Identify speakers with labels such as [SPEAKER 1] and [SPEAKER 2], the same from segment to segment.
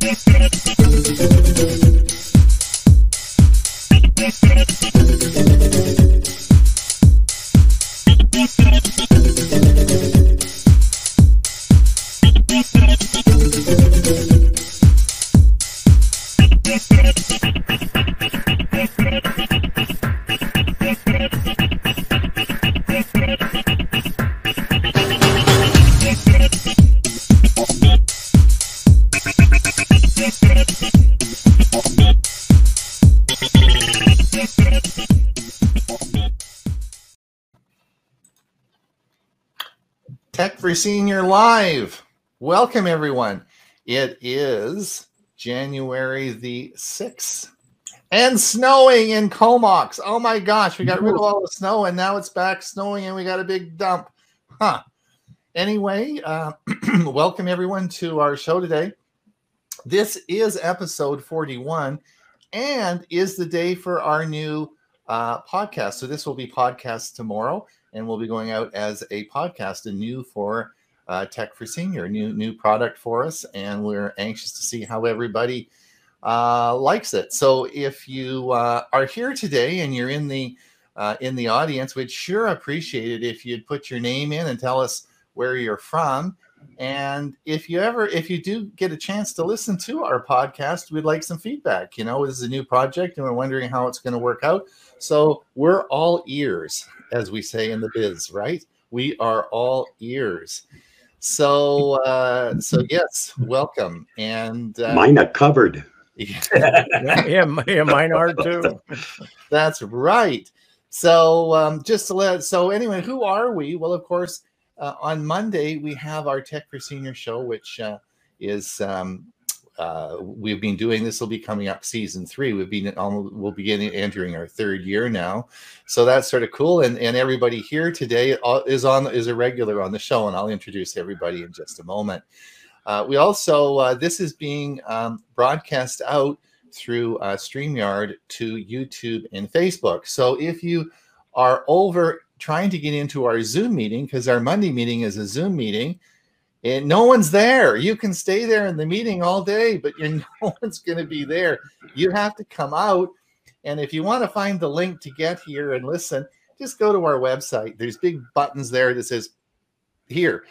[SPEAKER 1] Tech Senior Live. Welcome, everyone. It is January the 6th and snowing in Comox. Oh my gosh, we got rid of all the snow and now it's back snowing and we got a big dump. Huh. Anyway, uh, welcome everyone to our show today. This is episode 41 and is the day for our new uh, podcast. So this will be podcast tomorrow and we'll be going out as a podcast, a new for uh, Tech for Senior, new new product for us, and we're anxious to see how everybody uh, likes it. So if you uh, are here today and you're in the uh, in the audience, we'd sure appreciate it if you'd put your name in and tell us where you're from. And if you ever, if you do get a chance to listen to our podcast, we'd like some feedback. You know, this is a new project and we're wondering how it's going to work out. So we're all ears as we say in the biz, right? We are all ears. So, uh, so yes, welcome. And
[SPEAKER 2] uh, mine are covered.
[SPEAKER 3] yeah, yeah, yeah, mine are too.
[SPEAKER 1] That's right. So, um, just to let, so anyway, who are we? Well, of course, uh, on Monday we have our Tech for Senior show, which uh, is um, uh, we've been doing this will be coming up season three. We've been almost we'll be getting entering our third year now. So that's sort of cool. And and everybody here today is on is a regular on the show and i'll introduce everybody in just a moment. Uh, we also uh, this is being um, broadcast out through uh, streamyard to youtube and facebook. So if you are over trying to get into our zoom meeting because our monday meeting is a zoom meeting and no one's there. You can stay there in the meeting all day, but you're, no one's going to be there. You have to come out. And if you want to find the link to get here and listen, just go to our website. There's big buttons there that says, "Here,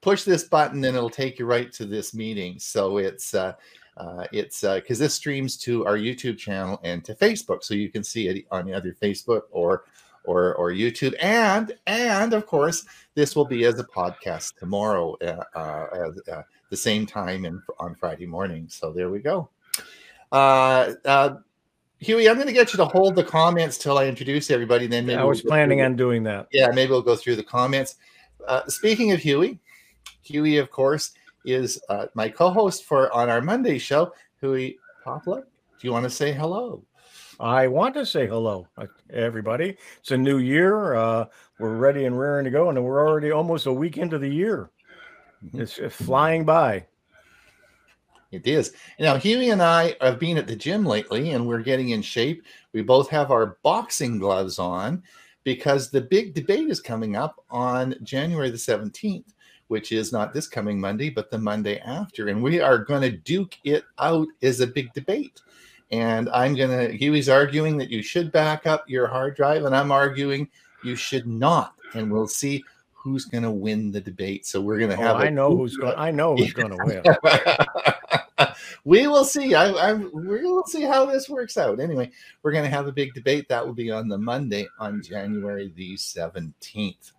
[SPEAKER 1] push this button, and it'll take you right to this meeting." So it's uh, uh, it's because uh, this streams to our YouTube channel and to Facebook, so you can see it on either Facebook or or or YouTube, and and of course this will be as a podcast tomorrow uh, uh, at uh, the same time and on Friday morning. So there we go. Uh, uh, Hewie, I'm going to get you to hold the comments till I introduce everybody. Then maybe
[SPEAKER 3] I was we'll planning on doing that.
[SPEAKER 1] Yeah, maybe we'll go through the comments. Uh, speaking of Hewie, Hewie, of course, is uh, my co-host for on our Monday show. Hewie Poplock, do you want to say hello?
[SPEAKER 3] I want to say hello, uh, everybody. It's a new year. Uh, we're ready and raring to go, and we're already almost a week into the year. Mm-hmm. It's, it's flying by.
[SPEAKER 1] It is. Now, Hewie and I have been at the gym lately, and we're getting in shape. We both have our boxing gloves on because the big debate is coming up on January the 17th, which is not this coming Monday, but the Monday after. And we are going to duke it out as a big debate. And I'm going to, Hewie's arguing that you should back up your hard drive, and I'm arguing you should not. And we'll see who's going to win the debate. So we're going to have.
[SPEAKER 3] Oh, I know who's going. I know who's going to win.
[SPEAKER 1] we will see. I, I we will see how this works out. Anyway, we're going to have a big debate that will be on the Monday on January the seventeenth.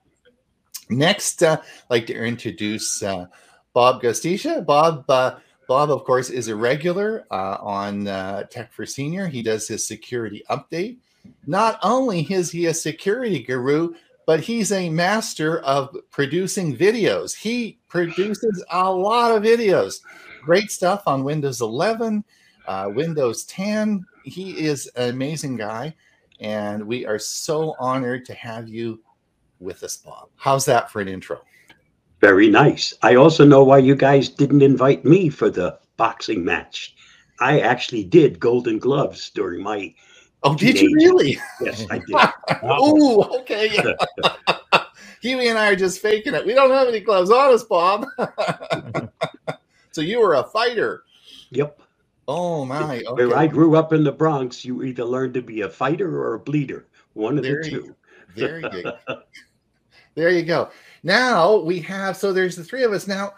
[SPEAKER 1] Next, uh, I'd like to introduce uh, Bob Gostischa. Bob. Uh, Bob, of course, is a regular uh, on uh, Tech for Senior. He does his security update. Not only is he a security guru, but he's a master of producing videos. He produces a lot of videos. Great stuff on Windows 11, uh, Windows 10. He is an amazing guy. And we are so honored to have you with us, Bob. How's that for an intro?
[SPEAKER 2] Very nice. I also know why you guys didn't invite me for the boxing match. I actually did Golden Gloves during my.
[SPEAKER 1] Oh, did you really?
[SPEAKER 2] Yes, I did.
[SPEAKER 1] oh, okay. Hewie and I are just faking it. We don't have any gloves on us, Bob. so you were a fighter.
[SPEAKER 2] Yep.
[SPEAKER 1] Oh my!
[SPEAKER 2] Where I grew up in the Bronx, you either learned to be a fighter or a bleeder. One of
[SPEAKER 1] There
[SPEAKER 2] the
[SPEAKER 1] you
[SPEAKER 2] two.
[SPEAKER 1] Very good. There you go. Now we have so there's the three of us now.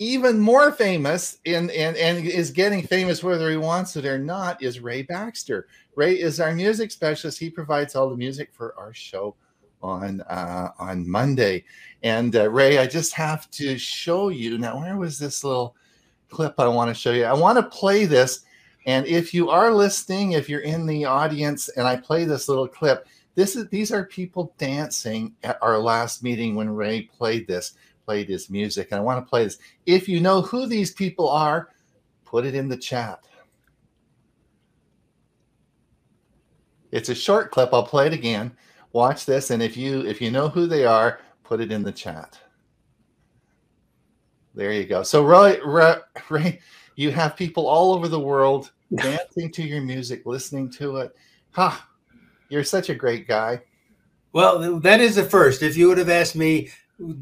[SPEAKER 1] Even more famous in and and is getting famous whether he wants it or not is Ray Baxter. Ray is our music specialist. He provides all the music for our show on uh, on Monday. And uh, Ray, I just have to show you now. Where was this little clip I want to show you? I want to play this. And if you are listening, if you're in the audience, and I play this little clip, this is these are people dancing at our last meeting when Ray played this, played his music. And I want to play this. If you know who these people are, put it in the chat. It's a short clip. I'll play it again. Watch this, and if you if you know who they are, put it in the chat. There you go. So Ray, Ray, Ray you have people all over the world dancing to your music, listening to it. Ha! You're such a great guy.
[SPEAKER 4] Well, that is the first. If you would have asked me,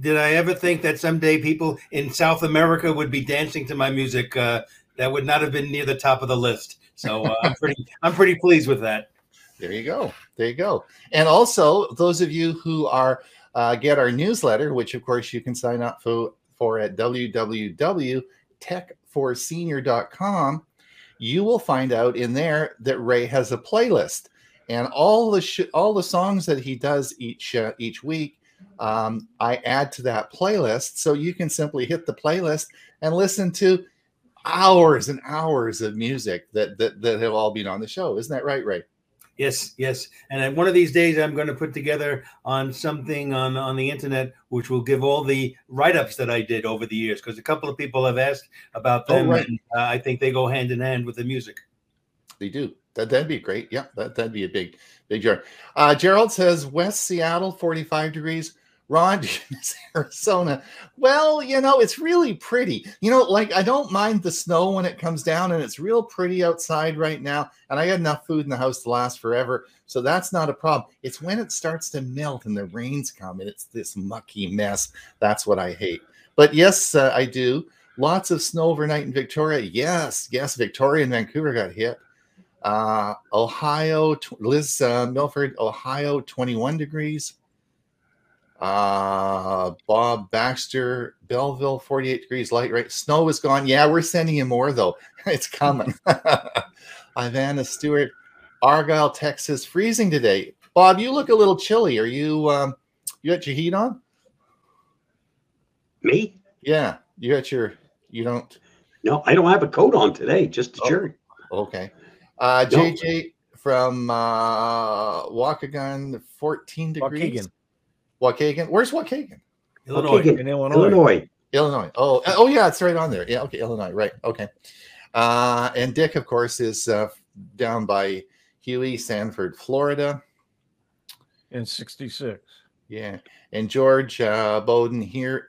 [SPEAKER 4] did I ever think that someday people in South America would be dancing to my music? Uh, that would not have been near the top of the list. So uh, I'm pretty, I'm pretty pleased with that.
[SPEAKER 1] There you go. There you go. And also, those of you who are uh, get our newsletter, which of course you can sign up for, for at www.techforsenior.com, you will find out in there that Ray has a playlist, and all the sh- all the songs that he does each uh, each week, um, I add to that playlist. So you can simply hit the playlist and listen to hours and hours of music that that that have all been on the show. Isn't that right, Ray?
[SPEAKER 4] Yes, yes. And one of these days, I'm going to put together on something on on the internet, which will give all the write ups that I did over the years, because a couple of people have asked about
[SPEAKER 1] Oh,
[SPEAKER 4] them.
[SPEAKER 1] right.
[SPEAKER 4] and, uh, I think they go hand in hand with the music.
[SPEAKER 1] They do. That that'd be great. Yeah, that that'd be a big big jar. Uh, Gerald says West Seattle, forty five degrees. Ron, Arizona. Well, you know, it's really pretty. You know, like I don't mind the snow when it comes down, and it's real pretty outside right now. And I got enough food in the house to last forever, so that's not a problem. It's when it starts to melt and the rains come, and it's this mucky mess. That's what I hate. But yes, uh, I do. Lots of snow overnight in Victoria. Yes, yes, Victoria and Vancouver got hit. Uh, Ohio, Liz uh, Milford, Ohio, 21 degrees. Uh, Bob Baxter, Belleville, 48 degrees, light right. Snow is gone. Yeah, we're sending you more though. it's coming. Ivana Stewart, Argyle, Texas, freezing today. Bob, you look a little chilly. Are you um you got your heat on?
[SPEAKER 2] Me?
[SPEAKER 1] Yeah, you got your you don't
[SPEAKER 2] No, I don't have a coat on today, just a
[SPEAKER 1] Oh.
[SPEAKER 2] shirt.
[SPEAKER 1] Okay. Uh,
[SPEAKER 2] No.
[SPEAKER 1] JJ from uh, Waukegan, 14 degrees.
[SPEAKER 3] Waukegan.
[SPEAKER 1] Waukegan. Where's Waukegan?
[SPEAKER 4] Illinois.
[SPEAKER 2] Okay,
[SPEAKER 3] in Illinois.
[SPEAKER 2] Illinois.
[SPEAKER 1] Illinois. Oh, uh, oh yeah, it's right on there. Yeah, okay, Illinois. Right. Okay. Uh, and Dick, of course, is uh, down by Hewie, Sanford, Florida.
[SPEAKER 3] in 66.
[SPEAKER 1] Yeah. And George uh, Bowden here,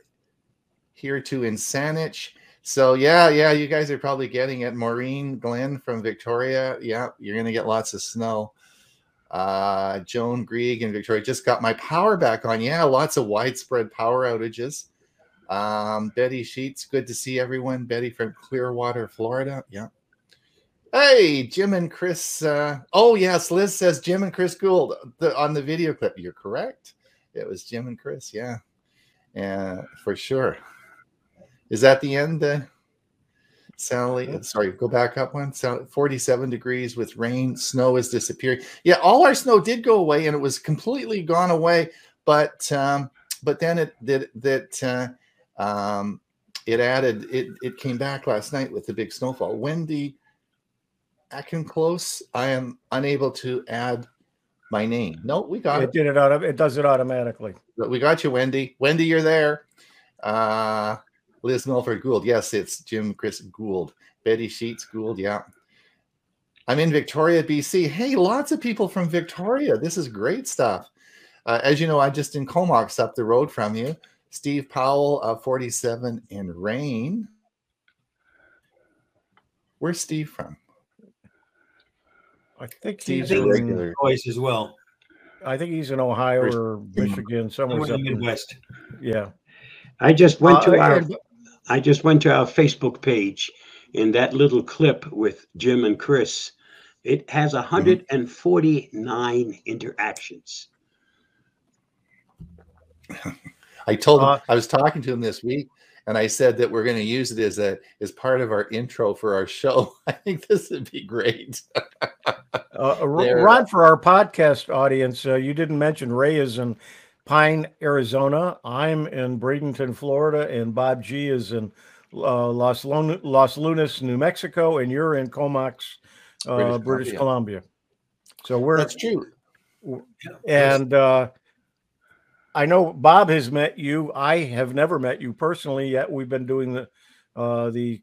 [SPEAKER 1] here too in Saanich. So yeah, yeah, you guys are probably getting it. Maureen Glenn from Victoria. Yeah, you're gonna get lots of snow. Uh, Joan Grieg in Victoria just got my power back on. Yeah, lots of widespread power outages. Um, Betty Sheets, good to see everyone. Betty from Clearwater, Florida. Yeah. Hey, Jim and Chris. Uh, oh yes, Liz says Jim and Chris Gould the, on the video clip. You're correct. It was Jim and Chris. Yeah, yeah, for sure. Is that the end? Uh, Sally, sorry, go back up one. So 47 degrees with rain, snow is disappearing. Yeah, all our snow did go away, and it was completely gone away. But um, but then it that that uh, um, it added it it came back last night with the big snowfall. Wendy Akin close. I am unable to add my name. No, we got
[SPEAKER 3] It
[SPEAKER 1] it.
[SPEAKER 3] did it out of it does it automatically.
[SPEAKER 1] But we got you, Wendy. Wendy, you're there. Uh, Liz Milford Gould. Yes, it's Jim Chris Gould. Betty Sheets Gould. Yeah. I'm in Victoria, BC. Hey, lots of people from Victoria. This is great stuff. Uh, as you know, I'm just in Comox up the road from you. Steve Powell, uh, 47 in rain. Where's Steve from?
[SPEAKER 3] I think
[SPEAKER 1] Steve's
[SPEAKER 3] he's
[SPEAKER 1] a
[SPEAKER 3] in,
[SPEAKER 1] regular.
[SPEAKER 4] Voice as well.
[SPEAKER 3] I think he's in Ohio or Michigan, somewhere
[SPEAKER 4] Somewhere
[SPEAKER 3] up
[SPEAKER 4] in the
[SPEAKER 3] in,
[SPEAKER 4] Midwest.
[SPEAKER 3] yeah.
[SPEAKER 2] I just went
[SPEAKER 3] Uh,
[SPEAKER 2] to our
[SPEAKER 3] and
[SPEAKER 2] I just went to our Facebook page, and that little clip with Jim and Chris, it has 149 interactions.
[SPEAKER 1] I told him
[SPEAKER 3] Uh,
[SPEAKER 1] I was talking to him this week, and I said that we're going to use it as a as part of our intro for our show. I think this would be great.
[SPEAKER 3] Uh, uh, Ron, for our podcast audience, uh, you didn't mention Ray is in Pine, Arizona. I'm in Bradenton, Florida, and Bob G is in uh, Los, Lun- Los Lunas, New Mexico, and you're in Comox, uh,
[SPEAKER 1] British
[SPEAKER 3] British,
[SPEAKER 1] Columbia.
[SPEAKER 3] Columbia. So we're
[SPEAKER 1] That's true.
[SPEAKER 3] and uh, I know Bob has met you. I have never met you personally yet. We've been doing the uh, the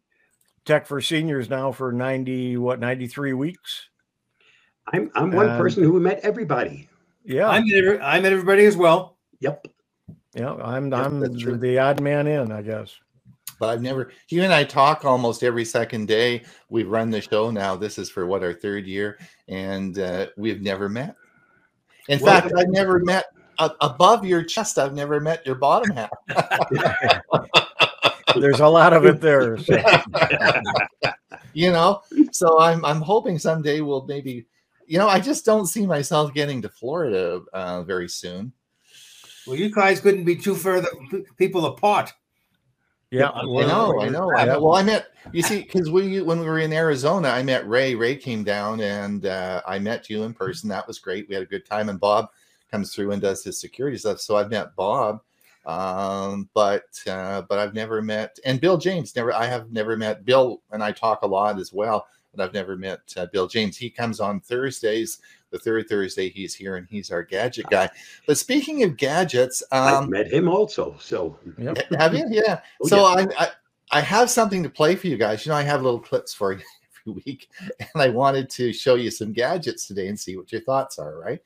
[SPEAKER 3] Tech for Seniors now for ninety what ninety three weeks.
[SPEAKER 2] I'm I'm one
[SPEAKER 3] Um,
[SPEAKER 2] person who met everybody.
[SPEAKER 3] Yeah,
[SPEAKER 4] I met, every, I met everybody as well.
[SPEAKER 2] Yep.
[SPEAKER 3] yeah. I'm
[SPEAKER 1] Yep,
[SPEAKER 3] I'm
[SPEAKER 1] that's true.
[SPEAKER 3] the odd man in, I guess.
[SPEAKER 1] But I've never. You and I talk almost every second day. We've run the show now. This is for what our third year, and uh, we've never met. In
[SPEAKER 4] Well-
[SPEAKER 1] fact, I've never met uh, above your chest. I've never met your bottom half.
[SPEAKER 3] There's a lot of it there. so.
[SPEAKER 1] you know so i'm i'm hoping someday we'll maybe you know i just don't see myself getting to florida uh, very soon.
[SPEAKER 4] Well, you guys couldn't be too further people apart.
[SPEAKER 3] Yeah,
[SPEAKER 1] i know i know. I know. well i met you see because we when we were in arizona i met ray. Ray came down and uh, i met you in person. That was great. We had a good time. And bob comes through and does his security stuff. So i've met bob um but uh but i've never met and bill james never i have never met bill and i talk a lot as well but i've never met uh, bill james. He comes on thursdays the third thursday he's here and he's our gadget guy. But speaking of gadgets
[SPEAKER 2] I
[SPEAKER 1] um
[SPEAKER 2] met him also. So.
[SPEAKER 3] Yep.
[SPEAKER 1] have you? Yeah.
[SPEAKER 2] Oh,
[SPEAKER 1] so I, I i have something to play for you guys. You know i have little clips for you every week and i wanted to show you some gadgets today and see what your thoughts are right?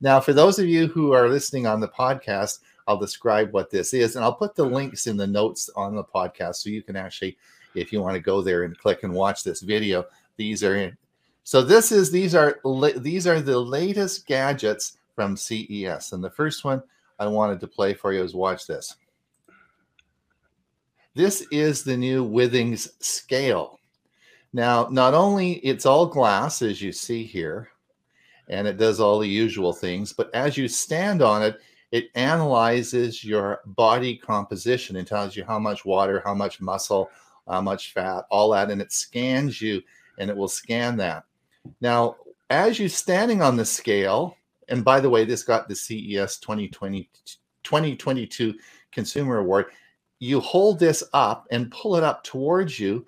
[SPEAKER 1] Now for those of you who are listening on the podcast i'll describe what this is and i'll put the links in the notes on the podcast so you can actually if you want to go there and click and watch this video these are so this is these are these are the latest gadgets from ces and the first one i wanted to play for you is watch this. This is the new Withings scale. Now, not only it's all glass as you see here, and it does all the usual things, but as you stand on it, it analyzes your body composition. And tells you how much water, how much muscle, how much fat, all that, and it scans you and it will scan that. Now, as you're standing on the scale, and by the way, this got the CES 2020, 2022 Consumer Award you hold this up and pull it up towards you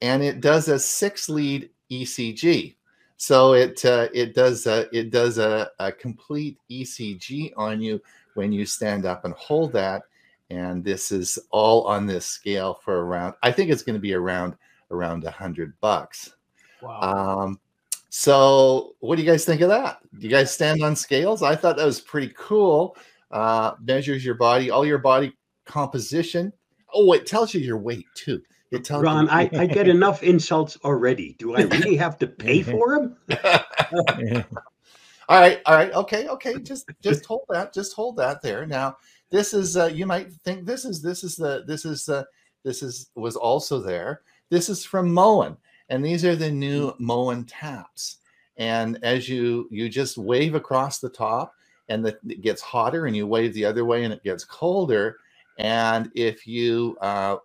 [SPEAKER 1] and it does a six lead ecg so it uh, it does a, it does a, a complete ecg on you when you stand up and hold that. And this is all on this scale for around i think it's going to be around around a hundred bucks
[SPEAKER 4] Wow.
[SPEAKER 1] um so what do you guys think of that do you guys stand on scales i thought that was pretty cool uh measures your body all your body composition. Oh, it tells you your weight too. It tells
[SPEAKER 2] Ron,
[SPEAKER 1] you.
[SPEAKER 2] I, I get enough insults already. Do I really have to pay for them?
[SPEAKER 1] all right, all right, okay, okay. Just just hold that. Just hold that there. Now, this is uh, you might think this is this is the this is the this is was also there. This is from Moen, and these are the new Moen taps. And as you you just wave across the top, and the, it gets hotter, and you wave the other way, and it gets colder. And if you uh,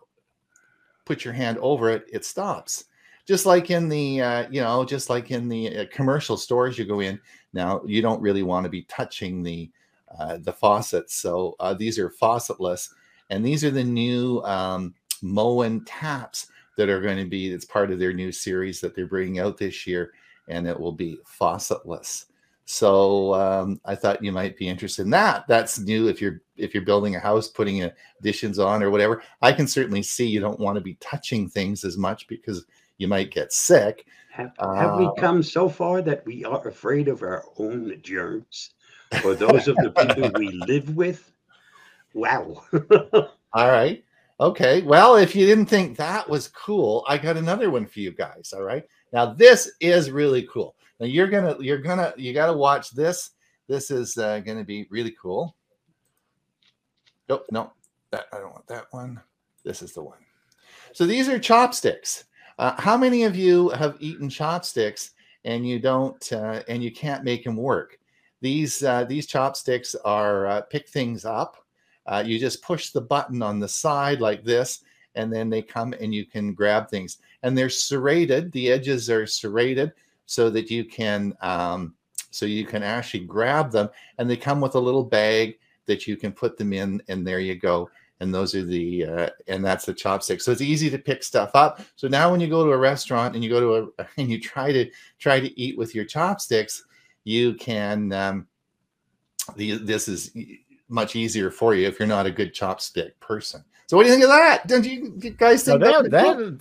[SPEAKER 1] put your hand over it, it stops. Just like in the, uh, you know, just like in the uh, commercial stores you go in now, you don't really want to be touching the uh, the faucets. So uh, these are faucetless, and these are the new um, Moen taps that are going to be. It's part of their new series that they're bringing out this year, and it will be faucetless. So um, I thought you might be interested in that. That's new if you're if you're building a house, putting additions on or whatever. I can certainly see you don't want to be touching things as much because you might get sick.
[SPEAKER 2] Have, have we
[SPEAKER 1] Uh,
[SPEAKER 2] come so far that we are afraid of our own germs? or those of the people we live with? Wow.
[SPEAKER 1] All right. Okay. Well, if you didn't think that was cool, I got another one for you guys. All right. Now this is really cool. Now you're gonna you're gonna you got to watch this. This is uh, gonna be really cool. Nope. No, that I don't want that one. This is the one. So these are chopsticks. Uh, how many of you have eaten chopsticks and you don't uh, and you can't make them work? These uh, these chopsticks are uh, pick things up. Uh, you just push the button on the side like this, and then they come and you can grab things. And they're serrated. The edges are serrated so that you can um, so you can actually grab them. And they come with a little bag that you can put them in, and there you go. And those are the uh, and that's the chopstick. So it's easy to pick stuff up. So now when you go to a restaurant and you go to a and you try to try to eat with your chopsticks, you can. Um, the, this is much easier for you if you're not a good chopstick person. So what do you think of that? Don't you, you guys think
[SPEAKER 3] now that that,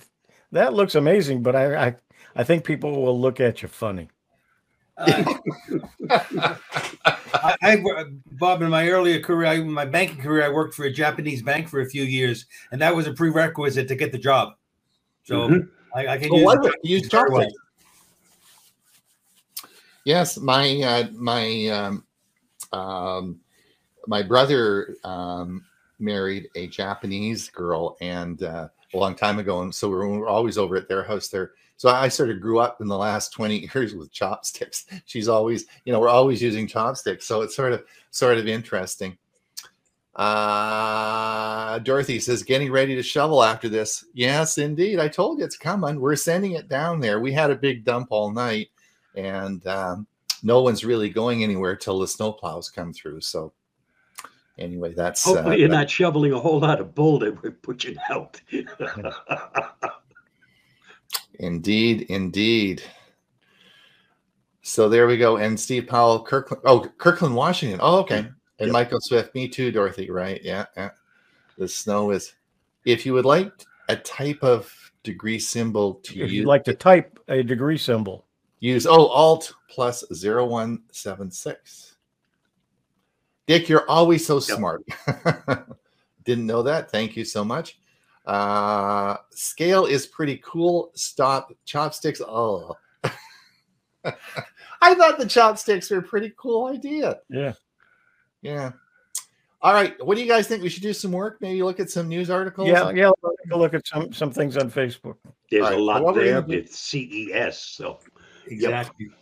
[SPEAKER 3] that looks amazing? But I, I I think people will look at you funny.
[SPEAKER 4] Uh, I, I, Bob, in my earlier career, I, my banking career, I worked for a Japanese bank for a few years, and that was a prerequisite to get the job. So mm-hmm. I, I, can
[SPEAKER 1] well, use, use well. Yes, my uh, my um, um, my brother um, married a Japanese girl, and uh, a long time ago, and so we were always over at their house. There so I sort of grew up in the last 20 years with chopsticks. She's always, you know, we're always using chopsticks. So it's sort of sort of interesting. Uh, Dorothy says, getting ready to shovel after this. Yes, indeed. I told you it's coming. We're sending it down there. We had a big dump all night, and um, no one's really going anywhere till the snowplows come through. So anyway, that's
[SPEAKER 2] hopefully uh, you're not shoveling a whole lot of bull boulder we're pushing out.
[SPEAKER 1] Indeed, indeed. So there we go. And Steve Powell, Kirkland. Oh, Kirkland, Washington. Oh, okay. And yep. Michael Swift. Me too, Dorothy. Right? Yeah, yeah. The snow is. If you would like a type of degree symbol to
[SPEAKER 3] if
[SPEAKER 1] use,
[SPEAKER 3] you'd like to type a degree symbol,
[SPEAKER 1] use oh Alt plus zero one seven six. Dick, you're always so yep. smart. Didn't know that. Thank you so much. Uh, scale is pretty cool. Stop chopsticks. Oh, I thought the chopsticks were a pretty cool idea.
[SPEAKER 3] Yeah.
[SPEAKER 1] Yeah. All right. What do you guys think? We should do some work. Maybe look at some news articles.
[SPEAKER 3] Yeah, yeah. look at some some things on Facebook.
[SPEAKER 2] There's right. a lot there with CES. So
[SPEAKER 4] exactly. Yep.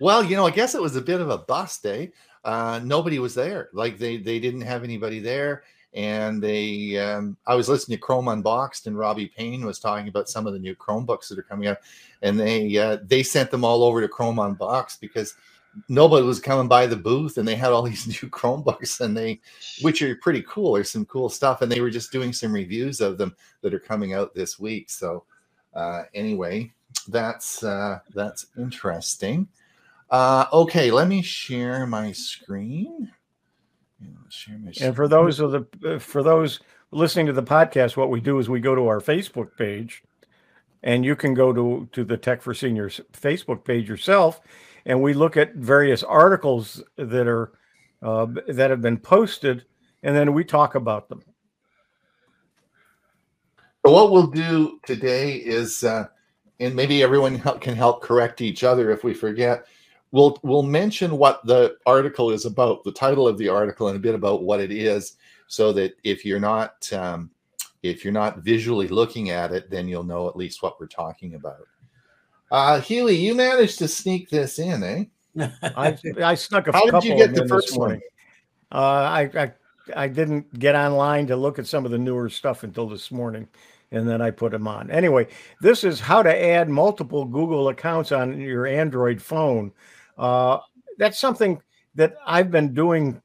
[SPEAKER 1] Well, you know, I guess it was a bit of a bust day. Uh, nobody was there. Like they they didn't have anybody there and they um, i was listening to chrome unboxed and robby payne was talking about some of the new chromebooks that are coming out and they uh, they sent them all over to chrome unboxed because nobody was coming by the booth and they had all these new chromebooks and they which are pretty cool. There's some cool stuff and they were just doing some reviews of them that are coming out this week. So uh, anyway that's uh, that's interesting uh, okay let me share my screen
[SPEAKER 3] and for those of the for those listening to the podcast, what we do is we go to our Facebook page, and you can go to to the Tech for Seniors Facebook page yourself, and we look at various articles that are uh, that have been posted, and then we talk about them.
[SPEAKER 1] So what we'll do today is, uh, and maybe everyone can help correct each other if we forget we'll we'll mention what the article is about, the title of the article, and a bit about what it is, so that if you're not um, if you're not visually looking at it, then you'll know at least what we're talking about. Uh, Healy, you managed to sneak this in, eh?
[SPEAKER 3] I, I snuck a How couple did you get the first morning. One? Uh, I, I I didn't get online to look at some of the newer stuff until this morning, and then I put them on. Anyway, this is how to add multiple Google accounts on your Android phone uh, that's something that I've been doing.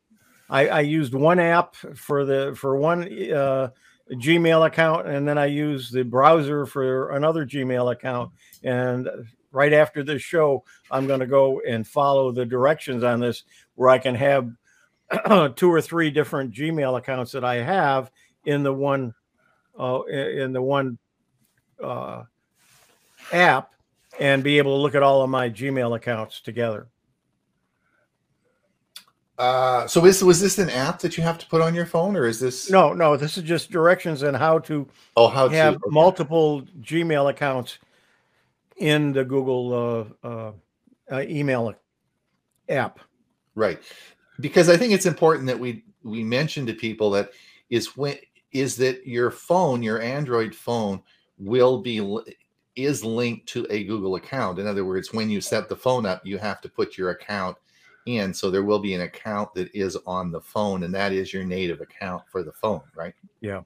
[SPEAKER 3] I, I, used one app for the for one uh, Gmail account, and then I use the browser for another Gmail account. And right after this show, I'm going to go and follow the directions on this, where I can have two or three different Gmail accounts that I have in the one uh, in the one uh, app and be able to look at all of my Gmail accounts together.
[SPEAKER 1] Uh, so is, was this an app that you have to put on your phone or is this
[SPEAKER 3] no no this is just directions on how to
[SPEAKER 1] oh how
[SPEAKER 3] have
[SPEAKER 1] to,
[SPEAKER 3] okay. multiple gmail accounts in the google uh, uh, uh, email app
[SPEAKER 1] right because i think it's important that we we mention to people that is when is that your phone, your Android phone, will be is linked to a Google account. In other words, when you set the phone up, you have to put your account in. So there will be an account that is on the phone, and that is your native account for the phone, right?
[SPEAKER 3] Yeah.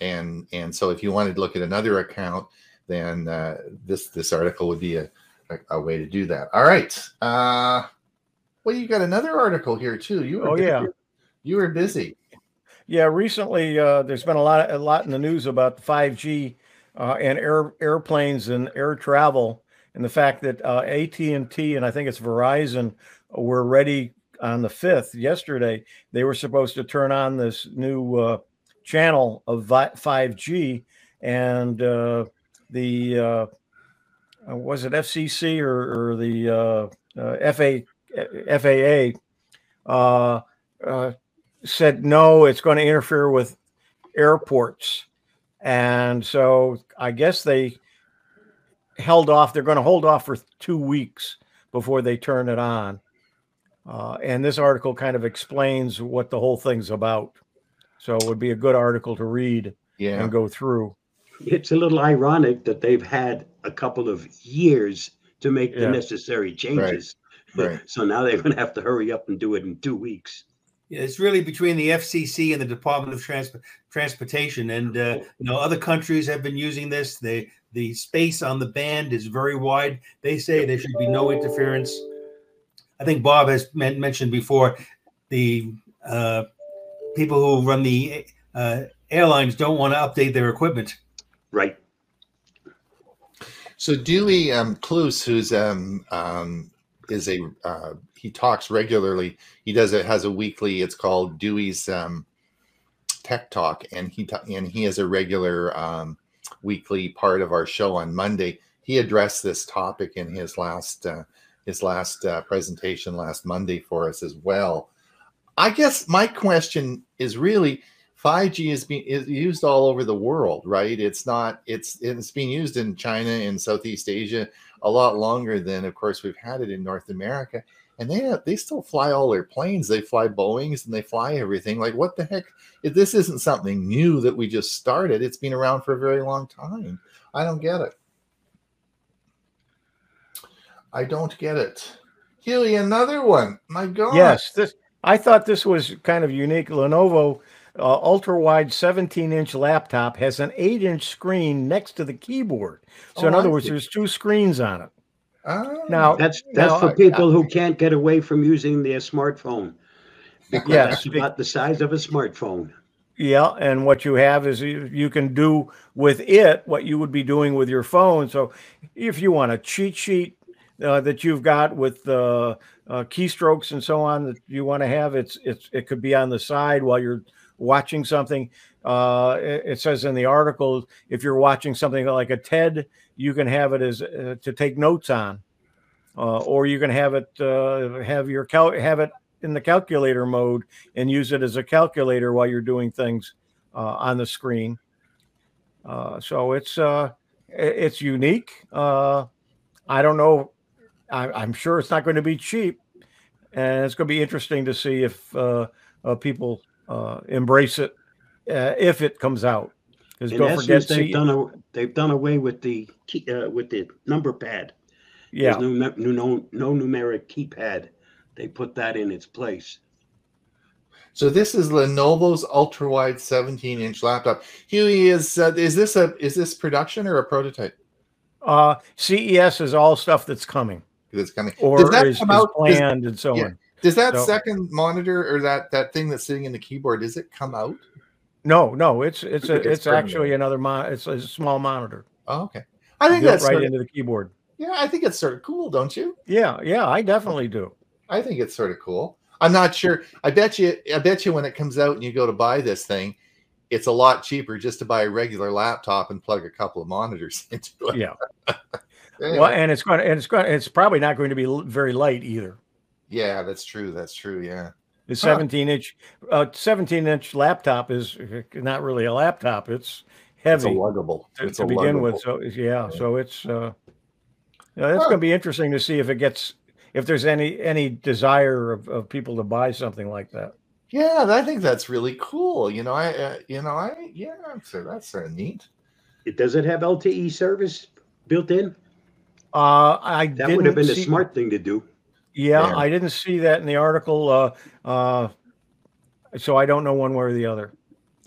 [SPEAKER 1] And and so if you wanted to look at another account, then uh, this this article would be a, a, a way to do that. All right. Uh, well, you got another article here too. You were
[SPEAKER 3] Oh, yeah.
[SPEAKER 1] busy. you were busy.
[SPEAKER 3] Yeah, recently uh, there's been a lot, a lot in the news about 5G uh, and air airplanes and air travel, and the fact that uh, AT and T and I think it's Verizon were ready on the fifth yesterday. They were supposed to turn on this new uh, channel of 5G, and uh, the uh, uh, was it FCC or, or the FA, FAA said no, it's going to interfere with airports. And so I guess they held off. They're going to hold off for two weeks before they turn it on. Uh, and this article kind of explains what the whole thing's about. So it would be a good article to read
[SPEAKER 1] Yeah.
[SPEAKER 3] and go through.
[SPEAKER 2] It's a little ironic that they've had a couple of years to make the necessary changes.
[SPEAKER 1] right.
[SPEAKER 2] So now they're going to have to hurry up and do it in two weeks.
[SPEAKER 4] Yeah, it's really between the FCC and the Department of Trans- Transportation, and uh, you know other countries have been using this. They the space on the band is very wide. They say there should be no interference. I think Bob has men- mentioned before the uh, people who run the uh, airlines don't want to update their equipment.
[SPEAKER 2] Right.
[SPEAKER 1] So Dewey um, Kloos, who's um, um, is a uh, he talks regularly. He does it has a weekly. It's called Dewey's um, Tech Talk, and he ta- and he is a regular um, weekly part of our show on Monday. He addressed this topic in his last uh, his last uh, presentation last Monday for us as well. I guess my question is really 5G is being is used all over the world, right? It's not it's it's being used in China and Southeast Asia a lot longer than, of course, we've had it in North America. And they they still fly all their planes. They fly Boeing's and they fly everything. Like what the heck? If this isn't something new that we just started, it's been around for a very long time. I don't get it. I don't get it. Hewie, another one. My God.
[SPEAKER 3] Yes, this I thought this was kind of unique. Lenovo uh, ultra wide 17 inch laptop has an 8 inch screen next to the keyboard. So,
[SPEAKER 1] Oh,
[SPEAKER 3] in other
[SPEAKER 1] I
[SPEAKER 3] words,
[SPEAKER 1] see.
[SPEAKER 3] there's two screens on it. Now,
[SPEAKER 2] That's that's
[SPEAKER 3] Now,
[SPEAKER 2] for
[SPEAKER 3] I-
[SPEAKER 2] people who can't get away from using their smartphone. Because
[SPEAKER 3] Yes, be-
[SPEAKER 2] about the size of a smartphone.
[SPEAKER 3] Yeah, and what you have is you, you can do with it what you would be doing with your phone. So, if you want a cheat sheet uh, that you've got with uh, uh, keystrokes and so on that you want to have, it's it's it could be on the side while you're watching something. Uh, it, it says in the article if you're watching something like a TED, you can have it as uh, to take notes on, uh, or you can have it uh, have your cal- have it in the calculator mode and use it as a calculator while you're doing things uh, on the screen. Uh, so it's it's unique. I don't know. I, I'm sure it's not going to be cheap, and it's going to be interesting to see if people embrace it if it comes out. Because
[SPEAKER 2] In
[SPEAKER 3] don't
[SPEAKER 2] essence,
[SPEAKER 3] forget,
[SPEAKER 2] they've done a, they've done away with the key, uh, with the number pad.
[SPEAKER 3] yeah,
[SPEAKER 2] There's no, no no no numeric keypad. They put that in its place.
[SPEAKER 1] So this is Lenovo's ultra wide 17 inch laptop. Hewie, is uh, is this a is this production or a prototype?
[SPEAKER 3] uh, CES is all stuff that's coming
[SPEAKER 1] That's coming.
[SPEAKER 3] or
[SPEAKER 1] does that
[SPEAKER 3] is,
[SPEAKER 1] come
[SPEAKER 3] is
[SPEAKER 1] out? Does,
[SPEAKER 3] planned and so
[SPEAKER 1] yeah.
[SPEAKER 3] on.
[SPEAKER 1] does that
[SPEAKER 3] So-
[SPEAKER 1] second monitor or that that thing that's sitting in the keyboard? Does it come out?
[SPEAKER 3] No, no, it's it's a,
[SPEAKER 1] it's
[SPEAKER 3] actually another mon. It's a small monitor
[SPEAKER 1] Oh, okay. I think that's
[SPEAKER 3] right
[SPEAKER 1] sort of,
[SPEAKER 3] into the keyboard.
[SPEAKER 1] yeah. I think it's sort of cool, don't you?
[SPEAKER 3] Yeah, yeah, I definitely do.
[SPEAKER 1] I think it's sort of cool. I'm not sure. I bet you. I bet you when it comes out and you go to buy this thing, it's a lot cheaper just to buy a regular laptop and plug a couple of monitors into it.
[SPEAKER 3] Yeah.
[SPEAKER 1] Anyway.
[SPEAKER 3] Well, and it's going to, and it's going, to it's probably not going to be very light either.
[SPEAKER 1] yeah, that's true. That's true. Yeah.
[SPEAKER 3] The
[SPEAKER 1] Huh.
[SPEAKER 3] 17 inch, uh, 17 inch laptop is uh, not really a laptop. It's heavy.
[SPEAKER 1] It's a
[SPEAKER 3] heavy
[SPEAKER 1] luggable.
[SPEAKER 3] to,
[SPEAKER 1] It's
[SPEAKER 3] to
[SPEAKER 1] a
[SPEAKER 3] begin
[SPEAKER 1] luggable.
[SPEAKER 3] with. So it's- yeah, so it's, uh, yeah, it's
[SPEAKER 1] Huh.
[SPEAKER 3] going to be interesting to see if it gets, if there's any any desire of, of people to buy something like that.
[SPEAKER 1] Yeah, I think that's really cool. You know, I, uh, you know, I, yeah, so that's sort of neat.
[SPEAKER 2] It does it have LTE service built in?
[SPEAKER 3] Uh, I
[SPEAKER 2] That
[SPEAKER 3] didn't
[SPEAKER 2] would have been a smart thing to do.
[SPEAKER 3] Yeah,
[SPEAKER 1] Yeah.
[SPEAKER 3] I didn't see that in the article. Uh, uh, so I don't know one way or the other.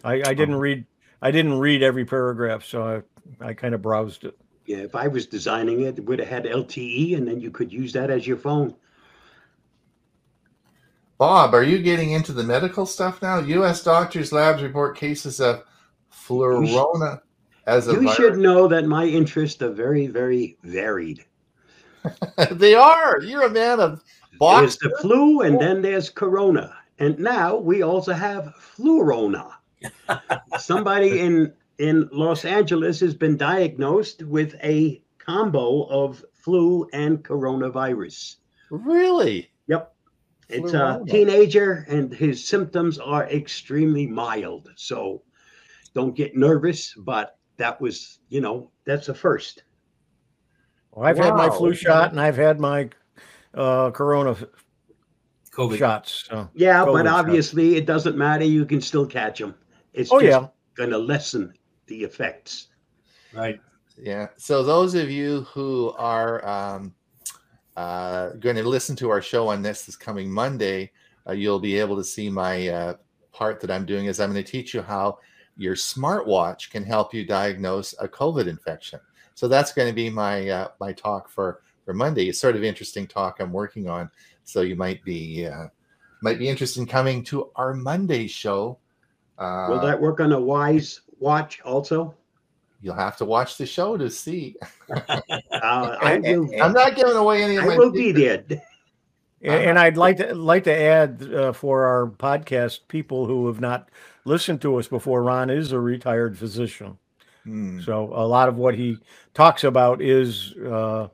[SPEAKER 3] I, I didn't
[SPEAKER 2] Oh.
[SPEAKER 3] read. I didn't read every paragraph, so I, I kind of browsed it.
[SPEAKER 2] Yeah, if I was designing it, it would have had LTE, and then you could use that as your phone.
[SPEAKER 1] Bob, are you getting into the medical stuff now? U.S. doctors' labs report cases of flurona as a
[SPEAKER 2] You
[SPEAKER 1] virus.
[SPEAKER 2] should know that my interests are very, very varied.
[SPEAKER 1] they are. You're a man of
[SPEAKER 2] There's the flu, and then there's corona, and now we also have flurona. Somebody in in Los Angeles has been diagnosed with a combo of flu and coronavirus.
[SPEAKER 1] Really?
[SPEAKER 2] Yep. It's
[SPEAKER 1] Flurona.
[SPEAKER 2] a teenager, and his symptoms are extremely mild. So don't get nervous, but that was, you know, that's a first.
[SPEAKER 3] Well, I've had my flu shot and I've had my uh, corona
[SPEAKER 4] COVID.
[SPEAKER 3] shots. So.
[SPEAKER 2] Yeah,
[SPEAKER 3] COVID
[SPEAKER 2] but
[SPEAKER 3] shot.
[SPEAKER 2] obviously it doesn't matter. You can still catch them. It's
[SPEAKER 3] Oh
[SPEAKER 2] just
[SPEAKER 3] yeah,
[SPEAKER 2] going to lessen the effects.
[SPEAKER 4] Right.
[SPEAKER 1] Yeah. So those of you who are um, uh, going to listen to our show on this this coming Monday, uh, you'll be able to see my uh, part that I'm doing. Is I'm going to teach you how your smartwatch can help you diagnose a COVID infection. So that's going to be my uh, my talk for for Monday. It's sort of interesting talk I'm working on. So you might be uh, might be interested in coming to our Monday show. Uh,
[SPEAKER 2] Will that work on a Wyze watch also?
[SPEAKER 1] you'll have to watch the show to see.
[SPEAKER 2] Uh, I will.
[SPEAKER 1] I'm not giving away any of
[SPEAKER 2] I
[SPEAKER 1] my
[SPEAKER 2] will be there.
[SPEAKER 3] A- and I'd like to like to add uh, for our podcast people who have not listened to us before. Ron is a retired physician,
[SPEAKER 1] Hmm.
[SPEAKER 3] so a lot of what he talks about is uh,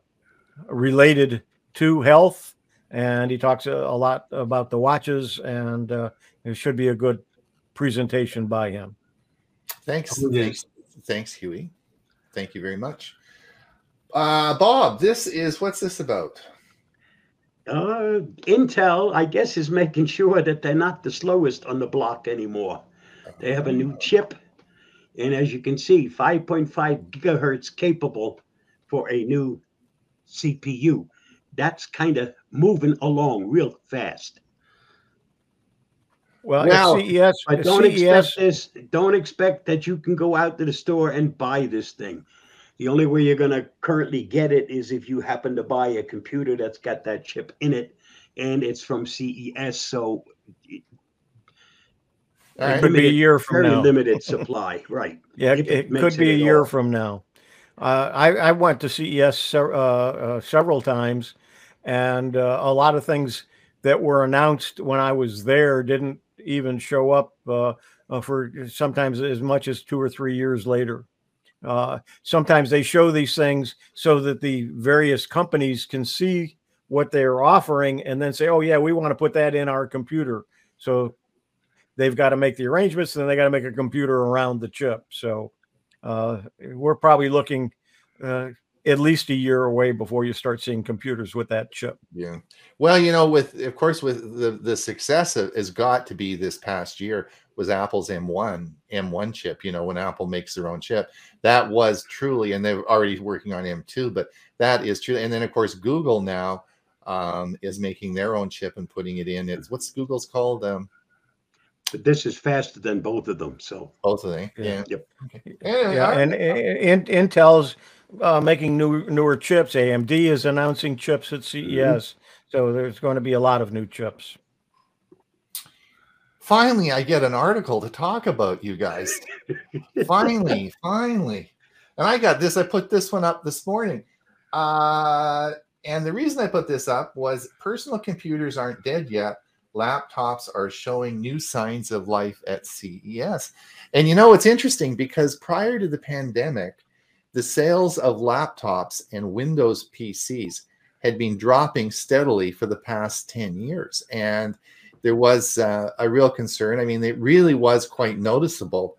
[SPEAKER 3] related to health, and he talks a, a lot about the watches, and uh, it should be a good presentation by him.
[SPEAKER 1] Thanks,
[SPEAKER 4] Oh,
[SPEAKER 1] thanks, thanks, Hewie. Thank you very much. Uh, Bob, this is what's this about?
[SPEAKER 2] Uh, Intel, I guess, is making sure that they're not the slowest on the block anymore. They have a new chip, and as you can see, 5.5 gigahertz capable for a new CPU. That's kind of moving along real fast.
[SPEAKER 3] Well,
[SPEAKER 1] Well,
[SPEAKER 3] at CES,
[SPEAKER 2] But don't
[SPEAKER 3] CES
[SPEAKER 2] expect this. Don't expect that you can go out to the store and buy this thing. The only way you're going to currently get it is if you happen to buy a computer that's got that chip in it, and it's from CES. So
[SPEAKER 1] All
[SPEAKER 3] it
[SPEAKER 1] right.
[SPEAKER 3] could be a year from
[SPEAKER 2] very
[SPEAKER 3] now.
[SPEAKER 2] limited supply, right?
[SPEAKER 3] Yeah, it,
[SPEAKER 2] it
[SPEAKER 3] could be
[SPEAKER 2] it
[SPEAKER 3] a year
[SPEAKER 2] all.
[SPEAKER 3] from now. Uh, I, I went to CES se- uh, uh, several times, and uh, a lot of things that were announced when I was there didn't even show up uh, uh, for sometimes as much as two or three years later. Uh, sometimes they show these things so that the various companies can see what they're offering and then say, oh, yeah, we want to put that in our computer. So they've got to make the arrangements and then they got to make a computer around the chip. So uh, we're probably looking uh, at least a year away before you start seeing computers with that chip.
[SPEAKER 1] Yeah. Well, you know, with of course, with the the success has got to be this past year was Apple's M1 M1 chip. You know, when Apple makes their own chip, that was truly, and they're already working on M2, but that is true. And then of course, Google now um, is making their own chip and putting it in. It's what's Google's called? Um,
[SPEAKER 2] But this is faster than both of them. So
[SPEAKER 1] both of them.
[SPEAKER 3] Yeah.
[SPEAKER 1] Yeah.
[SPEAKER 2] Yep.
[SPEAKER 1] Okay.
[SPEAKER 3] Yeah,
[SPEAKER 1] all
[SPEAKER 3] and, and Intel's uh, making new newer chips. AMD is announcing chips at CES, so there's going to be a lot of new chips.
[SPEAKER 1] finally i get an article to talk about you guys finally finally and i got this i put this one up this morning uh and the reason i put this up was personal computers aren't dead yet laptops are showing new signs of life at ces and you know it's interesting because prior to the pandemic the sales of laptops and windows pcs had been dropping steadily for the past 10 years and there was uh, a real concern. I mean, it really was quite noticeable,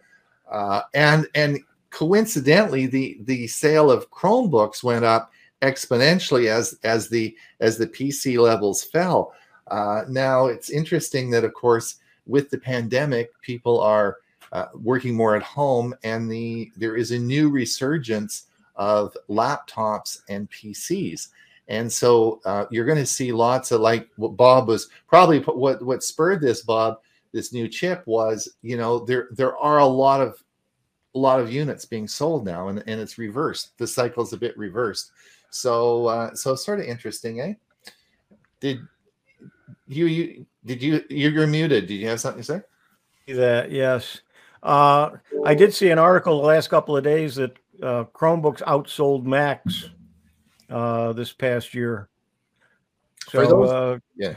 [SPEAKER 1] uh, and and coincidentally, the the sale of Chromebooks went up exponentially as as the as the PC levels fell. Uh, now it's interesting that, of course, with the pandemic, people are uh, working more at home, and the there is a new resurgence of laptops and PCs. And so uh, you're going to see lots of like what Bob was probably what what spurred this Bob this new chip was you know there there are a lot of a lot of units being sold now and, and it's reversed. The cycle's a bit reversed. So uh, so it's sort of interesting eh? Did you you did you you're muted. Did you have something to say?
[SPEAKER 3] That yes. Uh, i did see an article the last couple of days that uh, chromebooks outsold macs uh, this past year. So
[SPEAKER 1] those,
[SPEAKER 3] uh,
[SPEAKER 1] yeah.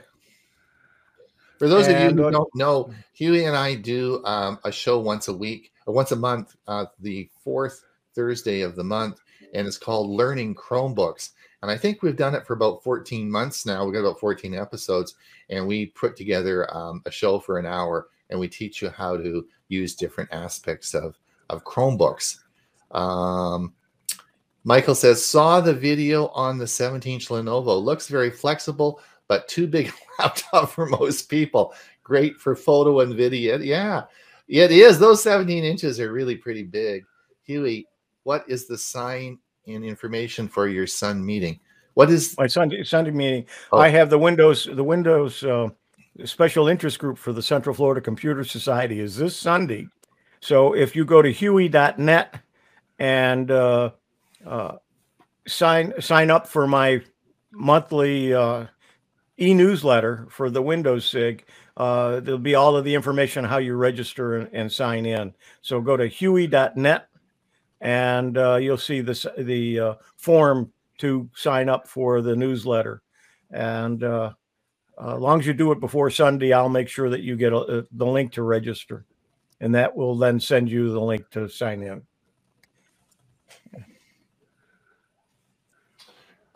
[SPEAKER 1] For those and, of you who
[SPEAKER 3] uh,
[SPEAKER 1] don't know, Hewie and I do um, a show once a week or once a month, uh, the fourth Thursday of the month, and it's called Learning Chromebooks. And I think we've done it for about 14 months now. We've got about 14 episodes, and we put together um, a show for an hour and we teach you how to use different aspects of, of Chromebooks. Um, Michael says, saw the video on the 17 inch Lenovo. Looks very flexible, but too big laptop for most people. Great for photo and video. Yeah, it is. Those 17 inches are really pretty big. Hewie, what is the sign and information for your son meeting? What is
[SPEAKER 3] my Sunday Sunday meeting? Oh. I have the Windows the Windows uh, special interest group for the Central Florida Computer Society is this Sunday. So if you go to hewie.net and uh, uh, sign sign up for my monthly uh, e-newsletter for the Windows SIG. Uh, there'll be all of the information on how you register and, and sign in. So go to hewie.net and uh, you'll see the the uh, form to sign up for the newsletter. And uh, uh, as long as you do it before Sunday, I'll make sure that you get a, a, the link to register, and that will then send you the link to sign in.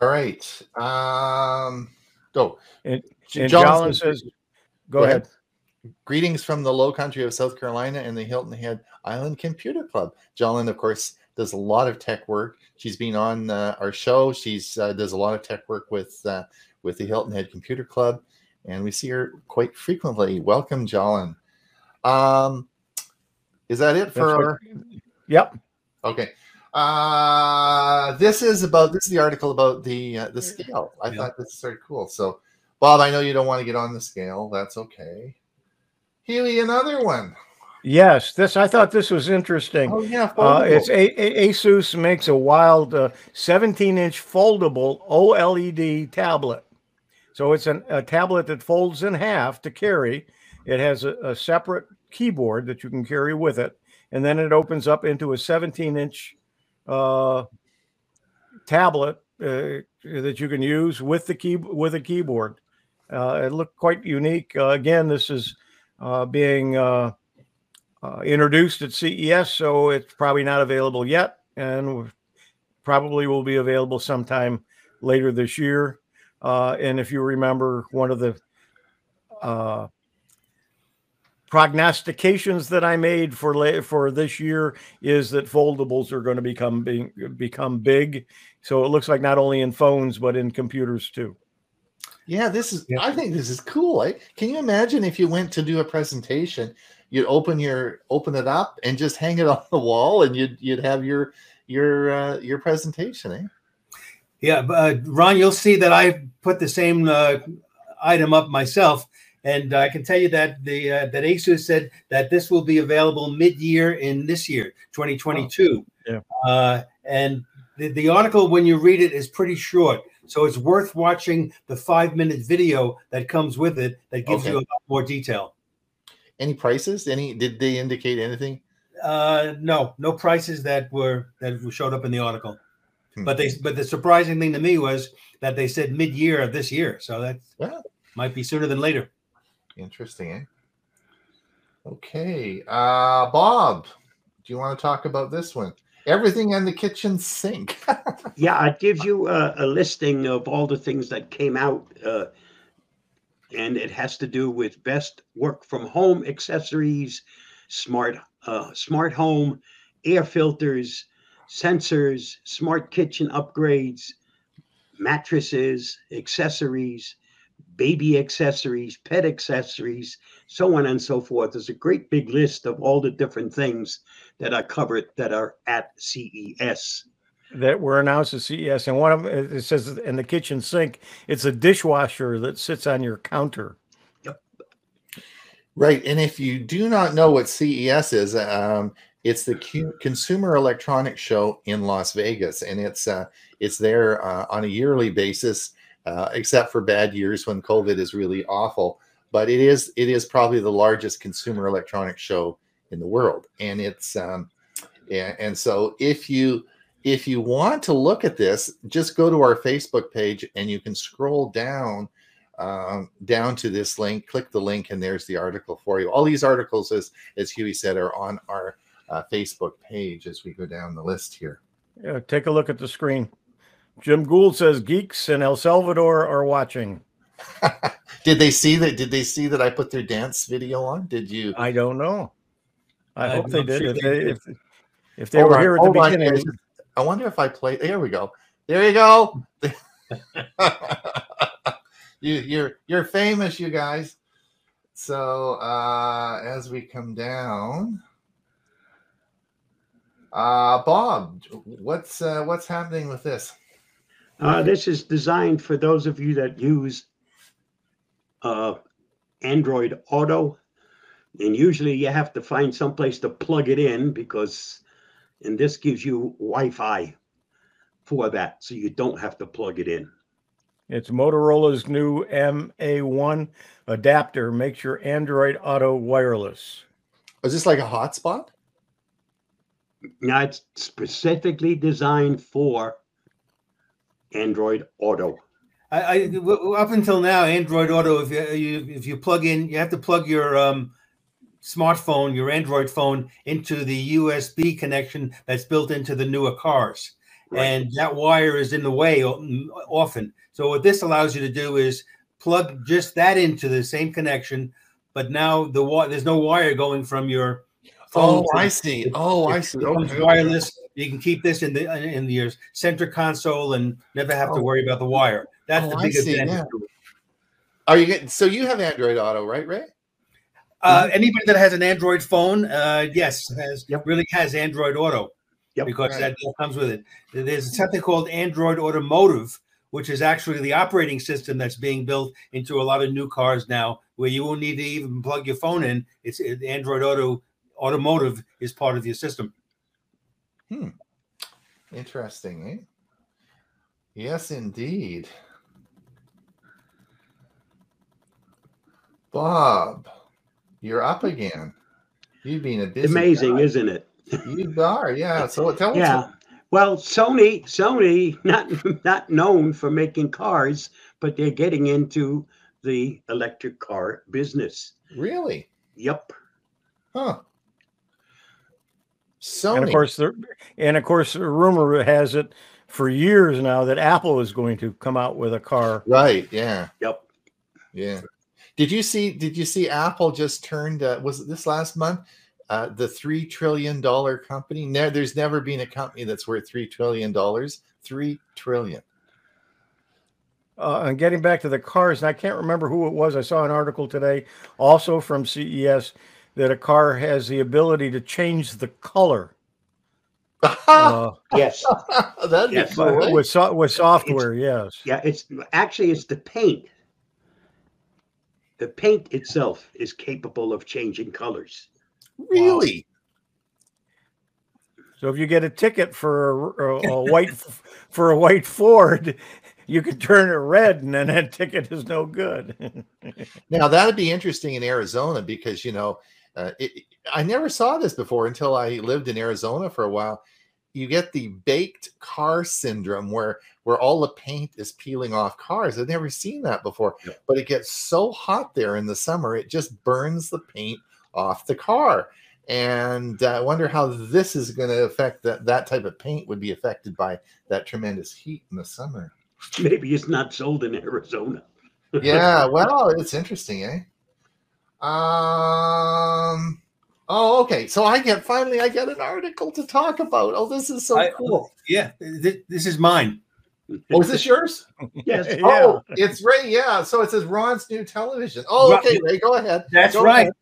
[SPEAKER 1] All right. Um, go.
[SPEAKER 3] And, and John says, go, go ahead. ahead.
[SPEAKER 1] Greetings from the low country of South Carolina and the Hilton Head Island Computer Club. Jolyn, of course, does a lot of tech work. She's been on uh, our show. She's uh, does a lot of tech work with uh, with the Hilton Head Computer Club, and we see her quite frequently. Welcome, Jolyn. Um, is that it for?
[SPEAKER 3] Yep.
[SPEAKER 1] Okay. Uh, this is about this is the article about the uh, the scale. I yeah. thought this is very cool. So, Bob, I know you don't want to get on the scale. That's okay. Hewie, another one.
[SPEAKER 3] Yes, this I thought this was interesting.
[SPEAKER 1] Oh yeah,
[SPEAKER 3] uh, it's a, a, Asus makes a wild 17-inch uh, foldable OLED tablet. So it's an, a tablet that folds in half to carry. It has a, a separate keyboard that you can carry with it, and then it opens up into a 17-inch uh, tablet uh, that you can use with the key with a keyboard. Uh, it looked quite unique. Uh, again, this is Uh, being uh, uh, introduced at CES, so it's probably not available yet, and probably will be available sometime later this year. Uh, and if you remember, one of the prognostications that I made for for this year is that foldables are going to become being, become big. So it looks like not only in phones but in computers too.
[SPEAKER 1] Yeah, this is. Yeah. I think this is cool. Eh? Can you imagine if you went to do a presentation, you'd open your open it up and just hang it on the wall, and you'd you'd have your your uh, your presentation. Eh?
[SPEAKER 4] Yeah, uh, Ron, you'll see that I put the same uh, item up myself and I can tell you that the uh, that ASUS said that this will be available mid-year in this year, 2022.
[SPEAKER 3] Oh, yeah.
[SPEAKER 4] Uh, and the, the article, when you read it, is pretty short. So it's worth watching the five-minute video that comes with it that gives okay. you a lot more detail.
[SPEAKER 1] Any prices? Any? Did they indicate anything?
[SPEAKER 4] Uh, no, no prices that were that showed up in the article. Hmm. But they, but the surprising thing to me was that they said mid-year of this year. So that yeah. might be sooner than later.
[SPEAKER 1] Interesting, eh? Okay. Uh Bob, do you want to talk about this one? Everything in the kitchen sink.
[SPEAKER 2] yeah, it gives you a, a, listing of all the things that came out, uh, and it has to do with best work from home accessories, smart uh, smart home, air filters, sensors, smart kitchen upgrades, mattresses, accessories, baby accessories, pet accessories, so on and so forth. There's a great big list of all the different things that are covered that are at CES.
[SPEAKER 3] that were announced at CES, and one of them it says in the kitchen sink, it's a dishwasher that sits on your counter. Yep.
[SPEAKER 1] Right. And if you do not know what CES is, um, it's the Cu- Consumer Electronics Show in Las Vegas, and it's uh, it's there uh, on a yearly basis, uh, except for bad years when COVID is really awful. But it is it is probably the largest consumer electronics show in the world, and it's um, and, and so if you if you want to look at this, just go to our Facebook page, and you can scroll down um, down to this link, click the link, and there's the article for you. All these articles, as as Hewie said, are on our uh, Facebook page as we go down the list here.
[SPEAKER 3] Yeah, take a look at the screen. Jim Gould says geeks in El Salvador are watching.
[SPEAKER 1] did they see that? Did they see that I put their dance video on? Did you?
[SPEAKER 3] I don't know. I
[SPEAKER 4] I'm
[SPEAKER 3] hope they did.
[SPEAKER 4] sure
[SPEAKER 3] If
[SPEAKER 4] they
[SPEAKER 3] they, if, if they were
[SPEAKER 1] on,
[SPEAKER 3] here at the
[SPEAKER 1] hold on,
[SPEAKER 3] beginning.
[SPEAKER 1] I wonder if I play. There we go. There you go. you, you're you're famous, you guys. So uh, as we come down, uh, Bob, what's uh, what's happening with this?
[SPEAKER 2] Uh, this is designed for those of you that use uh, Android Auto. And usually you have to find someplace to plug it in because, and this gives you Wi Fi for that. So you don't have to plug it in.
[SPEAKER 3] it's Motorola's new MA1 adapter makes your Android Auto wireless.
[SPEAKER 1] Is this like a hotspot?
[SPEAKER 2] Now it's specifically designed for Android Auto.
[SPEAKER 4] I, I w- up until now, Android Auto, if you, you if you plug in, you have to plug your um, smartphone, your Android phone, into the USB connection that's built into the newer cars,
[SPEAKER 2] Right.
[SPEAKER 4] and that wire is in the way often. So what this allows you to do is plug just that into the same connection, but now the wi- there's no wire going from your phone.
[SPEAKER 1] Oh, I see. Oh, I see.
[SPEAKER 4] becomes
[SPEAKER 1] Okay.
[SPEAKER 4] wireless. You can keep this in the in your center console and never have to
[SPEAKER 1] Oh.
[SPEAKER 4] worry about the wire. That's
[SPEAKER 1] Oh,
[SPEAKER 4] the
[SPEAKER 1] I
[SPEAKER 4] big
[SPEAKER 1] see,
[SPEAKER 4] advantage.
[SPEAKER 1] yeah. Are you getting? So you have Android Auto, right, Ray?
[SPEAKER 4] Uh, anybody that has an Android phone, uh, yes, has
[SPEAKER 2] Yep.
[SPEAKER 4] really has Android Auto
[SPEAKER 2] Yep.
[SPEAKER 4] because
[SPEAKER 1] Right.
[SPEAKER 4] that comes with it. There's something called Android Automotive, which is actually the operating system that's being built into a lot of new cars now, where you won't need to even plug your phone in. It's Android Auto Automotive is part of your system.
[SPEAKER 1] Interesting, eh? Yes, indeed. Bob, you're up again. You've been a busy
[SPEAKER 2] Amazing,
[SPEAKER 1] guy.
[SPEAKER 2] isn't it?
[SPEAKER 1] You are, yeah. So tell us.
[SPEAKER 2] Yeah. Well, Sony, Sony, not not known for making cars, but they're getting into the electric car business.
[SPEAKER 1] Really?
[SPEAKER 2] Yep.
[SPEAKER 1] Huh. Sony.
[SPEAKER 3] And of course, the and of course, rumor has it for years now that Apple is going to come out with a car.
[SPEAKER 1] right? Yeah,
[SPEAKER 2] Yep.
[SPEAKER 1] yeah. Did you see? Did you see? Apple just turned. Uh, was it this last month? Uh, the three trillion dollar company. Ne- there's never been a company that's worth three trillion dollars. Three trillion.
[SPEAKER 3] Uh, and getting back to the cars, and I can't remember who it was. I saw an article today, also from CES, that a car has the ability to change the color uh,
[SPEAKER 2] Yes.
[SPEAKER 1] That'd be cool.
[SPEAKER 3] with so, with software. Yes.
[SPEAKER 2] Yeah. It's actually it's the paint. The paint itself is capable of changing colors.
[SPEAKER 1] Really?
[SPEAKER 3] So if you get a ticket for a, a, a white for a white Ford, you could turn it red, and then that ticket is no good.
[SPEAKER 1] Now that'd be interesting in Arizona because you know, uh, it, I never saw this before until I lived in Arizona for a while. You get the baked car syndrome where where all the paint is peeling off cars. I've never seen that before. But it gets so hot there in the summer, it just burns the paint off the car. And uh, I wonder how this is going to affect that. That type of paint would be affected by that tremendous heat in the summer.
[SPEAKER 2] Maybe it's not sold in Arizona.
[SPEAKER 1] yeah, well, it's interesting, eh? Um. Oh, okay. So I get finally I get an article to talk about. Oh, this is so
[SPEAKER 4] I-
[SPEAKER 1] cool.
[SPEAKER 4] Yeah, th- this is mine.
[SPEAKER 1] Oh, is this yours?
[SPEAKER 2] Yes.
[SPEAKER 3] Yeah.
[SPEAKER 1] Oh, it's Ray. Yeah. So it says Ron's new television. Oh,
[SPEAKER 4] Ron-
[SPEAKER 1] okay, Ray, go ahead.
[SPEAKER 4] That's
[SPEAKER 1] Go
[SPEAKER 4] right.
[SPEAKER 1] ahead.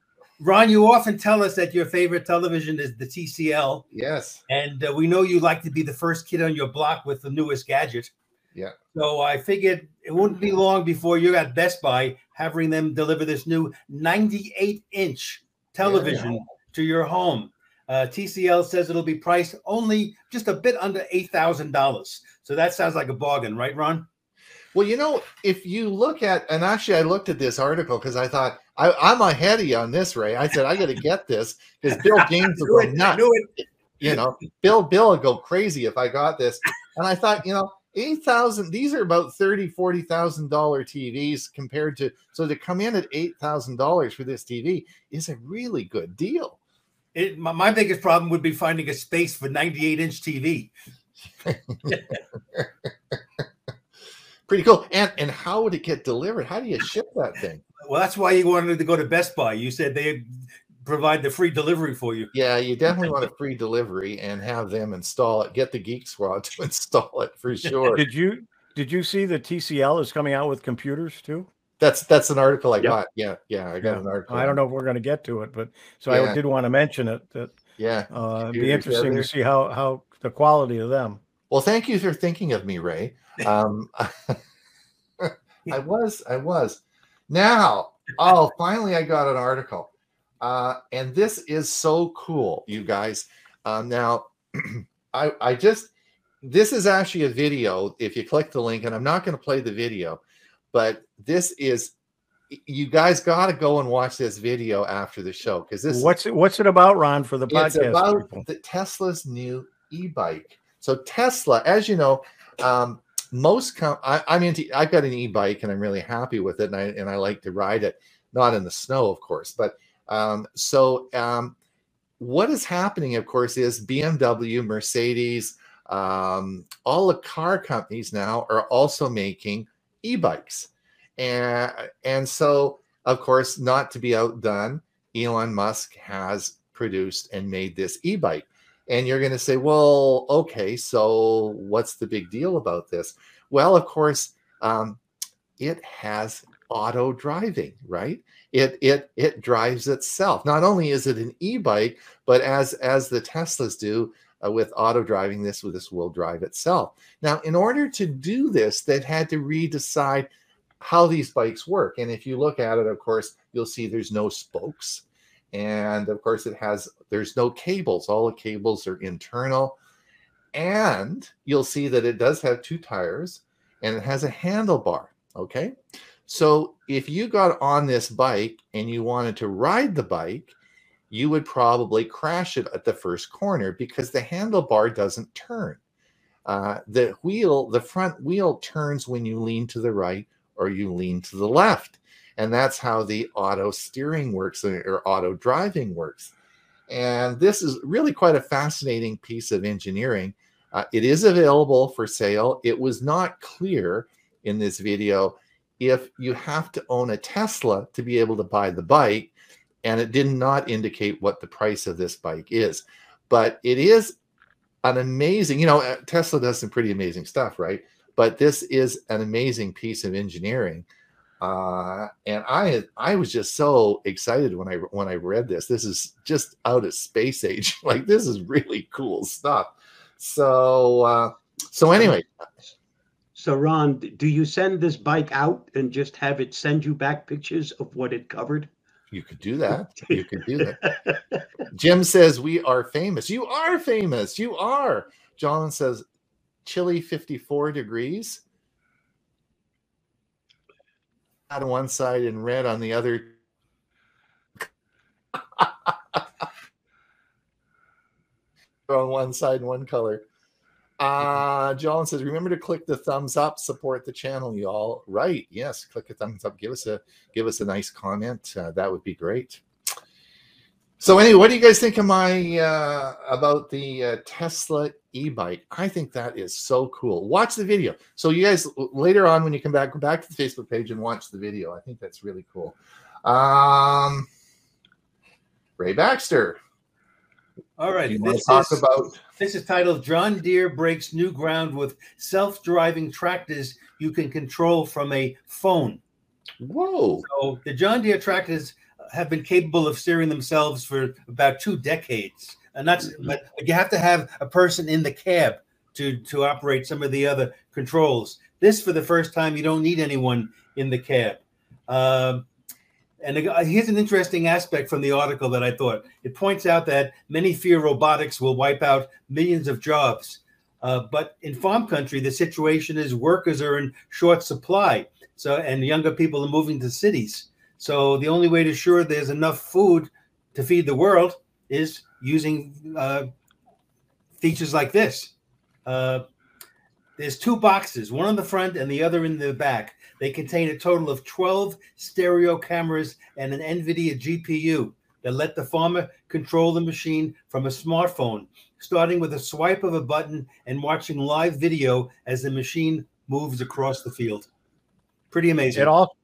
[SPEAKER 4] Ron, you often tell us that your favorite television is the TCL,
[SPEAKER 1] Yes.
[SPEAKER 4] and uh, we know you like to be the first kid on your block with the newest gadget.
[SPEAKER 1] Yeah.
[SPEAKER 4] So I figured it wouldn't be long before you're at Best Buy having them deliver this new 98 inch television to your home. Uh, TCL says it'll be priced only just a bit under $8,000. So that sounds like a bargain, right, Ron?
[SPEAKER 1] Well, you know, if you look at, and actually, I looked at this article because I thought I, I'm ahead of you on this, Ray. I said I got to get this because Bill James will go nuts. You know, Bill Bill would go crazy if I got this. And I thought, you know, eight thousand. These are about thirty, forty thousand dollar TVs compared to. So to come in at eight thousand dollars for this TV is a really good deal.
[SPEAKER 4] It, my, my biggest problem would be finding a space for 98 inch TV.
[SPEAKER 1] Pretty cool. And and how would it get delivered? How do you ship that thing?
[SPEAKER 4] Well, that's why you wanted to go to Best Buy. You said they provide the free delivery for you.
[SPEAKER 1] Yeah, you definitely want a free delivery and have them install it. Get the Geek Squad to install it for sure.
[SPEAKER 3] Did you did you see that TCL is coming out with computers too?
[SPEAKER 1] That's that's an article I
[SPEAKER 2] Yep.
[SPEAKER 1] got. Yeah, yeah, I got
[SPEAKER 3] Yeah.
[SPEAKER 1] an article.
[SPEAKER 3] I don't know if we're going to get to it, but so
[SPEAKER 1] Yeah.
[SPEAKER 3] I did want to mention it. That
[SPEAKER 1] Yeah.
[SPEAKER 3] uh, it'd be interesting
[SPEAKER 1] they're-
[SPEAKER 3] to see how how the quality of them.
[SPEAKER 1] Well, thank you for thinking of me, Ray. Um, I was, I was. Now, oh, finally, I got an article, uh, and this is so cool, you guys. Um, now, I, I just, this is actually a video. If you click the link, and I'm not going to play the video, but this is, you guys got to go and watch this video after the show because this.
[SPEAKER 3] What's it What's it about, Ron? For the podcast, it's
[SPEAKER 1] about
[SPEAKER 3] people?
[SPEAKER 1] the Tesla's new e-bike. So Tesla, as you know, um, most com- I, I'm into. I've got an e-bike and I'm really happy with it, and I and I like to ride it, not in the snow, of course. But um, so um, what is happening, of course, is BMW, Mercedes, um, all the car companies now are also making e-bikes, and and so of course, not to be outdone, Elon Musk has produced and made this e-bike. And you're going to say, well, okay, so what's the big deal about this? Well, of course, um, it has auto driving, right? It it it drives itself. Not only is it an e-bike, but as as the Teslas do uh, with auto driving, this this will drive itself. Now, in order to do this, they've had to redecide how these bikes work. And if you look at it, of course, you'll see there's no spokes and of course it has there's no cables all the cables are internal and you'll see that it does have two tires and it has a handlebar okay so if you got on this bike and you wanted to ride the bike you would probably crash it at the first corner because the handlebar doesn't turn. Uh, the wheel the front wheel turns when you lean to the right or you lean to the left. And that's how the auto steering works or auto driving works. And this is really quite a fascinating piece of engineering. Uh, it is available for sale. It was not clear in this video if you have to own a tesla to be able to buy the bike and it did not indicate what the price of this bike is but it is an amazing you know uh, tesla does some pretty amazing stuff right but this is an amazing piece of engineering uh, and I I was just so excited when I when I read this. This is just out of space age. like this is really cool stuff. So uh, so anyway,
[SPEAKER 2] So, Ron, do you send this bike out and just have it send you back pictures of what it covered?
[SPEAKER 1] you could do that. You could do that. Jim says we are famous. You are famous. You are. John says chilly 54 degrees. On one side and red on the other. on one side and one color. Uh John says, remember to click the thumbs up, support the channel, y'all. Right. Yes, click a thumbs up. Give us a give us a nice comment. Uh, that would be great. So anyway, what do you guys think of my uh, about the uh, Tesla e-bike? I think that is so cool. Watch the video. So you guys later on when you come back, go back to the Facebook page and watch the video. I think that's really cool. Um, Ray Baxter,
[SPEAKER 4] All right. This
[SPEAKER 1] talk
[SPEAKER 4] is,
[SPEAKER 1] about?
[SPEAKER 4] this is titled John Deere Breaks New Ground with Self Driving Tractors You Can Control from a Phone.
[SPEAKER 1] Whoa!
[SPEAKER 4] So the John Deere tractors have been capable of steering themselves for about two decades, and that's but you have to have a person in the cab to to operate some of the other controls. This, for the first time, you don't need anyone in the cab. Um, and here's an interesting aspect from the article that I thought. It points out that many fear robotics will wipe out millions of jobs. Uh, but in farm country, the situation is workers are in short supply. So, and younger people are moving to cities. So, the only way to ensure there's enough food to feed the world is using uh, features like this. Uh, there's two boxes, one on the front and the other in the back. They contain a total of 12 stereo cameras and an NVIDIA GPU that let the farmer control the machine from a smartphone, starting with a swipe of a button and watching live video as the machine moves across the field. Pretty amazing.
[SPEAKER 3] It all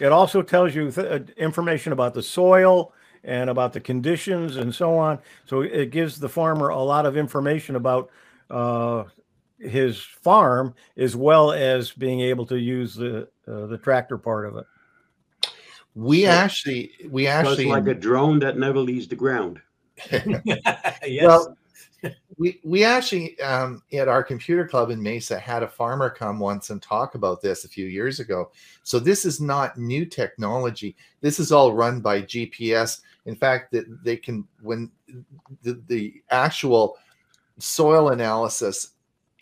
[SPEAKER 3] it also tells you th- uh, information about the soil and about the conditions and so on. So it gives the farmer a lot of information about uh, his farm as well as being able to use the uh, the tractor part of it.
[SPEAKER 1] We
[SPEAKER 2] So-
[SPEAKER 1] actually, we actually,
[SPEAKER 2] like a drone that never leaves the ground.
[SPEAKER 4] yes.
[SPEAKER 1] well, we we actually um, at our computer club in Mesa had a farmer come once and talk about this a few years ago. So this is not new technology. This is all run by GPS. In fact, that they can when the, the actual soil analysis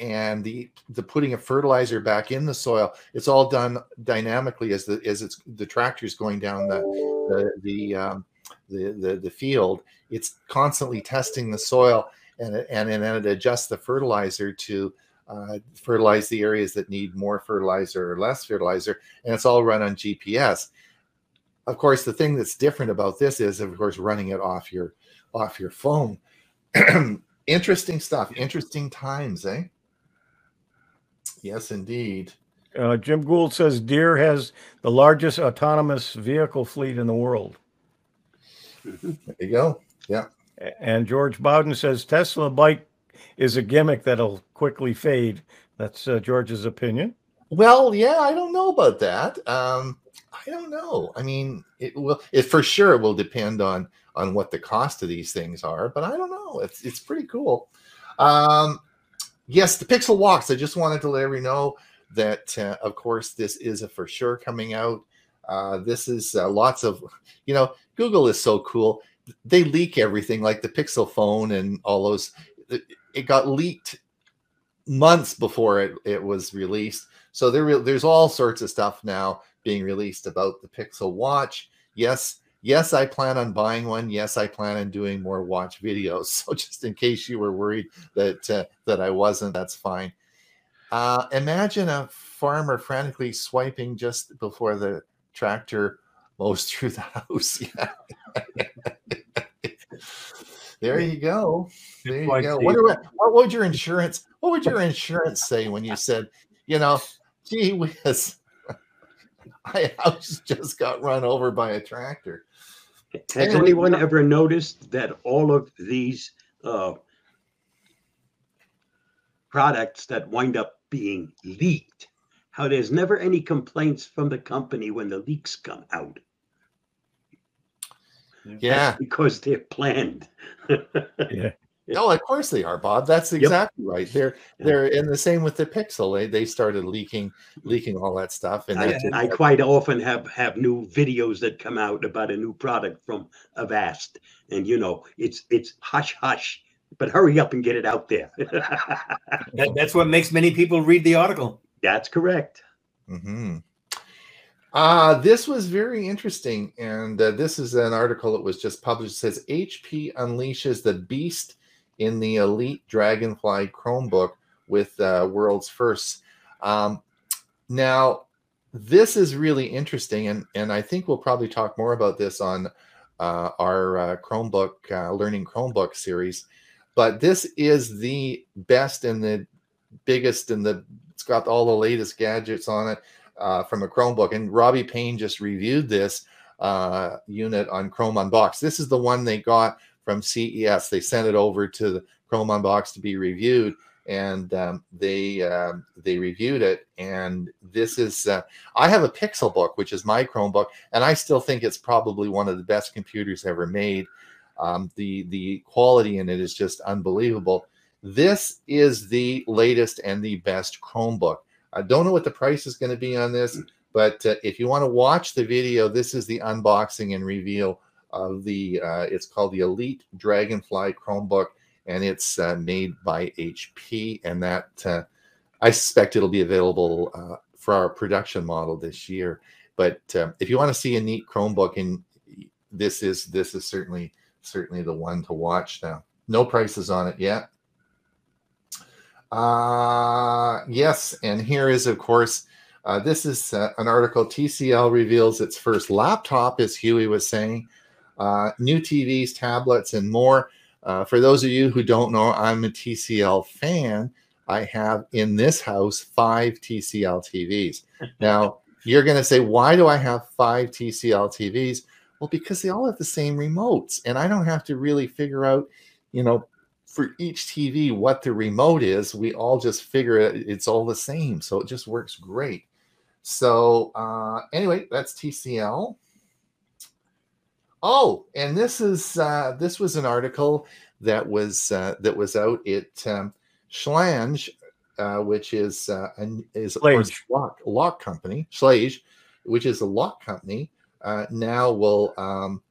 [SPEAKER 1] and the the putting of fertilizer back in the soil, it's all done dynamically as the as it's the tractor's going down the the the um, the, the the field. It's constantly testing the soil and and then it adjusts the fertilizer to uh, fertilize the areas that need more fertilizer or less fertilizer, and it's all run on GPS. Of course, the thing that's different about this is, of course, running it off your off your phone. interesting stuff. Interesting times, eh? Yes, indeed.
[SPEAKER 3] Uh, Jim Gould says Deere has the largest autonomous vehicle fleet in the world.
[SPEAKER 1] There you go.
[SPEAKER 3] Yeah. And George Bowden says Tesla bike is a gimmick that'll quickly fade. That's uh, George's opinion.
[SPEAKER 1] Well, yeah, I don't know about that. Um, I don't know. I mean, it will. It for sure will depend on on what the cost of these things are, but I don't know. It's it's pretty cool. Um, yes, the Pixel Watch. I just wanted to let everyone know that, uh, of course, this is a for sure coming out. Uh, this is uh, lots of, you know, Google is so cool. They leak everything, like the Pixel phone and all those. It, got leaked months before it, it was released. So there, there's all sorts of stuff now being released about the Pixel Watch. Yes, yes, I plan on buying one. Yes, I plan on doing more watch videos. So just in case you were worried that uh, that I wasn't, that's fine. Uh, imagine a farmer frantically swiping just before the tractor mows through the house. Yeah. there you go. There you go. What, are- what would your insurance? What would your insurance say when you said, you know, gee whiz, my house just got run over by a tractor?
[SPEAKER 2] Has
[SPEAKER 1] Anyway,
[SPEAKER 2] anyone ever noticed that all of these uh, products that wind up being leaked, how there's never any complaints from the company when the leaks come out?
[SPEAKER 1] Yeah.
[SPEAKER 2] Because they're planned.
[SPEAKER 3] Yeah.
[SPEAKER 1] Oh, of course they are, Bob. That's exactly right. They're they're and the same with the Pixel. They they started leaking leaking all that stuff, and
[SPEAKER 2] I,
[SPEAKER 1] that's
[SPEAKER 2] I quite often have have new videos that come out about a new product from Avast, and you know it's it's hush hush, but hurry up and get it out there.
[SPEAKER 4] That, that's what makes many people read the article.
[SPEAKER 2] That's correct.
[SPEAKER 1] hmm Uh, this was very interesting, and uh, this is an article that was just published. It says HP unleashes the beast in the Elite Dragonfly Chromebook with uh, world's first. Um, now, this is really interesting, and and I think we'll probably talk more about this on uh, our uh, Chromebook uh, Learning Chromebook series. But this is the best and the biggest and the it's got all the latest gadgets on it uh, from a Chromebook. And Robby Payne just reviewed this uh, unit on Chrome Unboxed. This is the one they got from CES. They sent it over to the Chrome Unbox to be reviewed, and um, they um, they reviewed it. And this is uh, I have a Pixelbook, which is my Chromebook, and I still think it's probably one of the best computers ever made. Um, the the quality in it is just unbelievable. This is the latest and the best Chromebook. I don't know what the price is going to be on this, but uh, if you want to watch the video, this is the unboxing and reveal of the. Uh, it's called the Elite Dragonfly Chromebook, and it's uh, made by HP, and that uh, I suspect it'll be available uh, for our production model this year. But uh, if you want to see a neat Chromebook, and this is this is certainly certainly the one to watch now. No prices on it yet. Uh, yes, and here is, of course, uh, this is uh, an article. TCL reveals its first laptop, as Hewie was saying, uh, new TVs, tablets, and more. Uh, for those of you who don't know, I'm a TCL fan. I have in this house five TCL TVs. Now, you're going to say, why do I have five TCL TVs? Well, because they all have the same remotes, and I don't have to really figure out, you know, for each TV what the remote is. We all just figure it, it's all the same, so it just works great. So uh, anyway, that's TCL. Oh, and this is uh, this was an article that was uh, that was out at um, Schlange, uh, which is uh, an, is lock lock company Schlage, which is a lock company. Uh, now will um,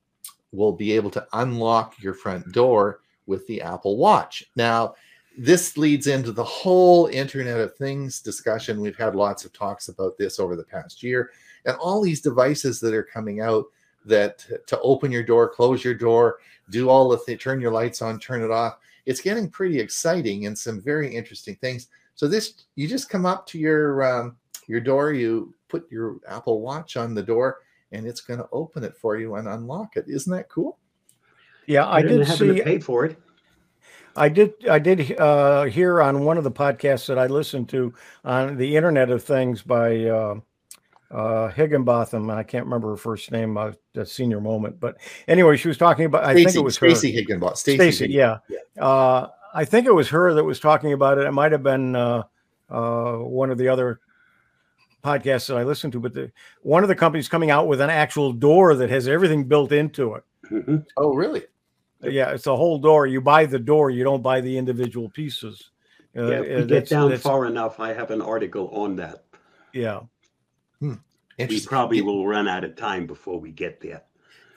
[SPEAKER 1] will be able to unlock your front door with the Apple Watch. Now, this leads into the whole Internet of Things discussion. We've had lots of talks about this over the past year, and all these devices that are coming out that to open your door, close your door, do all the th- turn your lights on, turn it off. It's getting pretty exciting and some very interesting things. So this, you just come up to your um, your door, you put your Apple Watch on the door, and it's going to open it for you and unlock it. Isn't that cool?
[SPEAKER 3] Yeah, I did see.
[SPEAKER 2] To pay for it.
[SPEAKER 3] I did. I did uh, hear on one of the podcasts that I listened to on the Internet of Things by uh, uh, Higginbotham. I can't remember her first name. Uh, a senior moment, but anyway, she was talking about. I think it was
[SPEAKER 1] Stacy Higginbotham.
[SPEAKER 3] Stacy, yeah. yeah. Uh, I think it was her that was talking about it. It might have been uh, uh, one of the other podcasts that I listened to, but the, one of the companies coming out with an actual door that has everything built into it.
[SPEAKER 1] Mm-hmm. Oh, really?
[SPEAKER 3] Yeah, it's a whole door. You buy the door, you don't buy the individual pieces.
[SPEAKER 2] Uh, yeah, if we get down far enough, I have an article on that.
[SPEAKER 3] Yeah.
[SPEAKER 1] Hmm.
[SPEAKER 2] We probably will run out of time before we get there.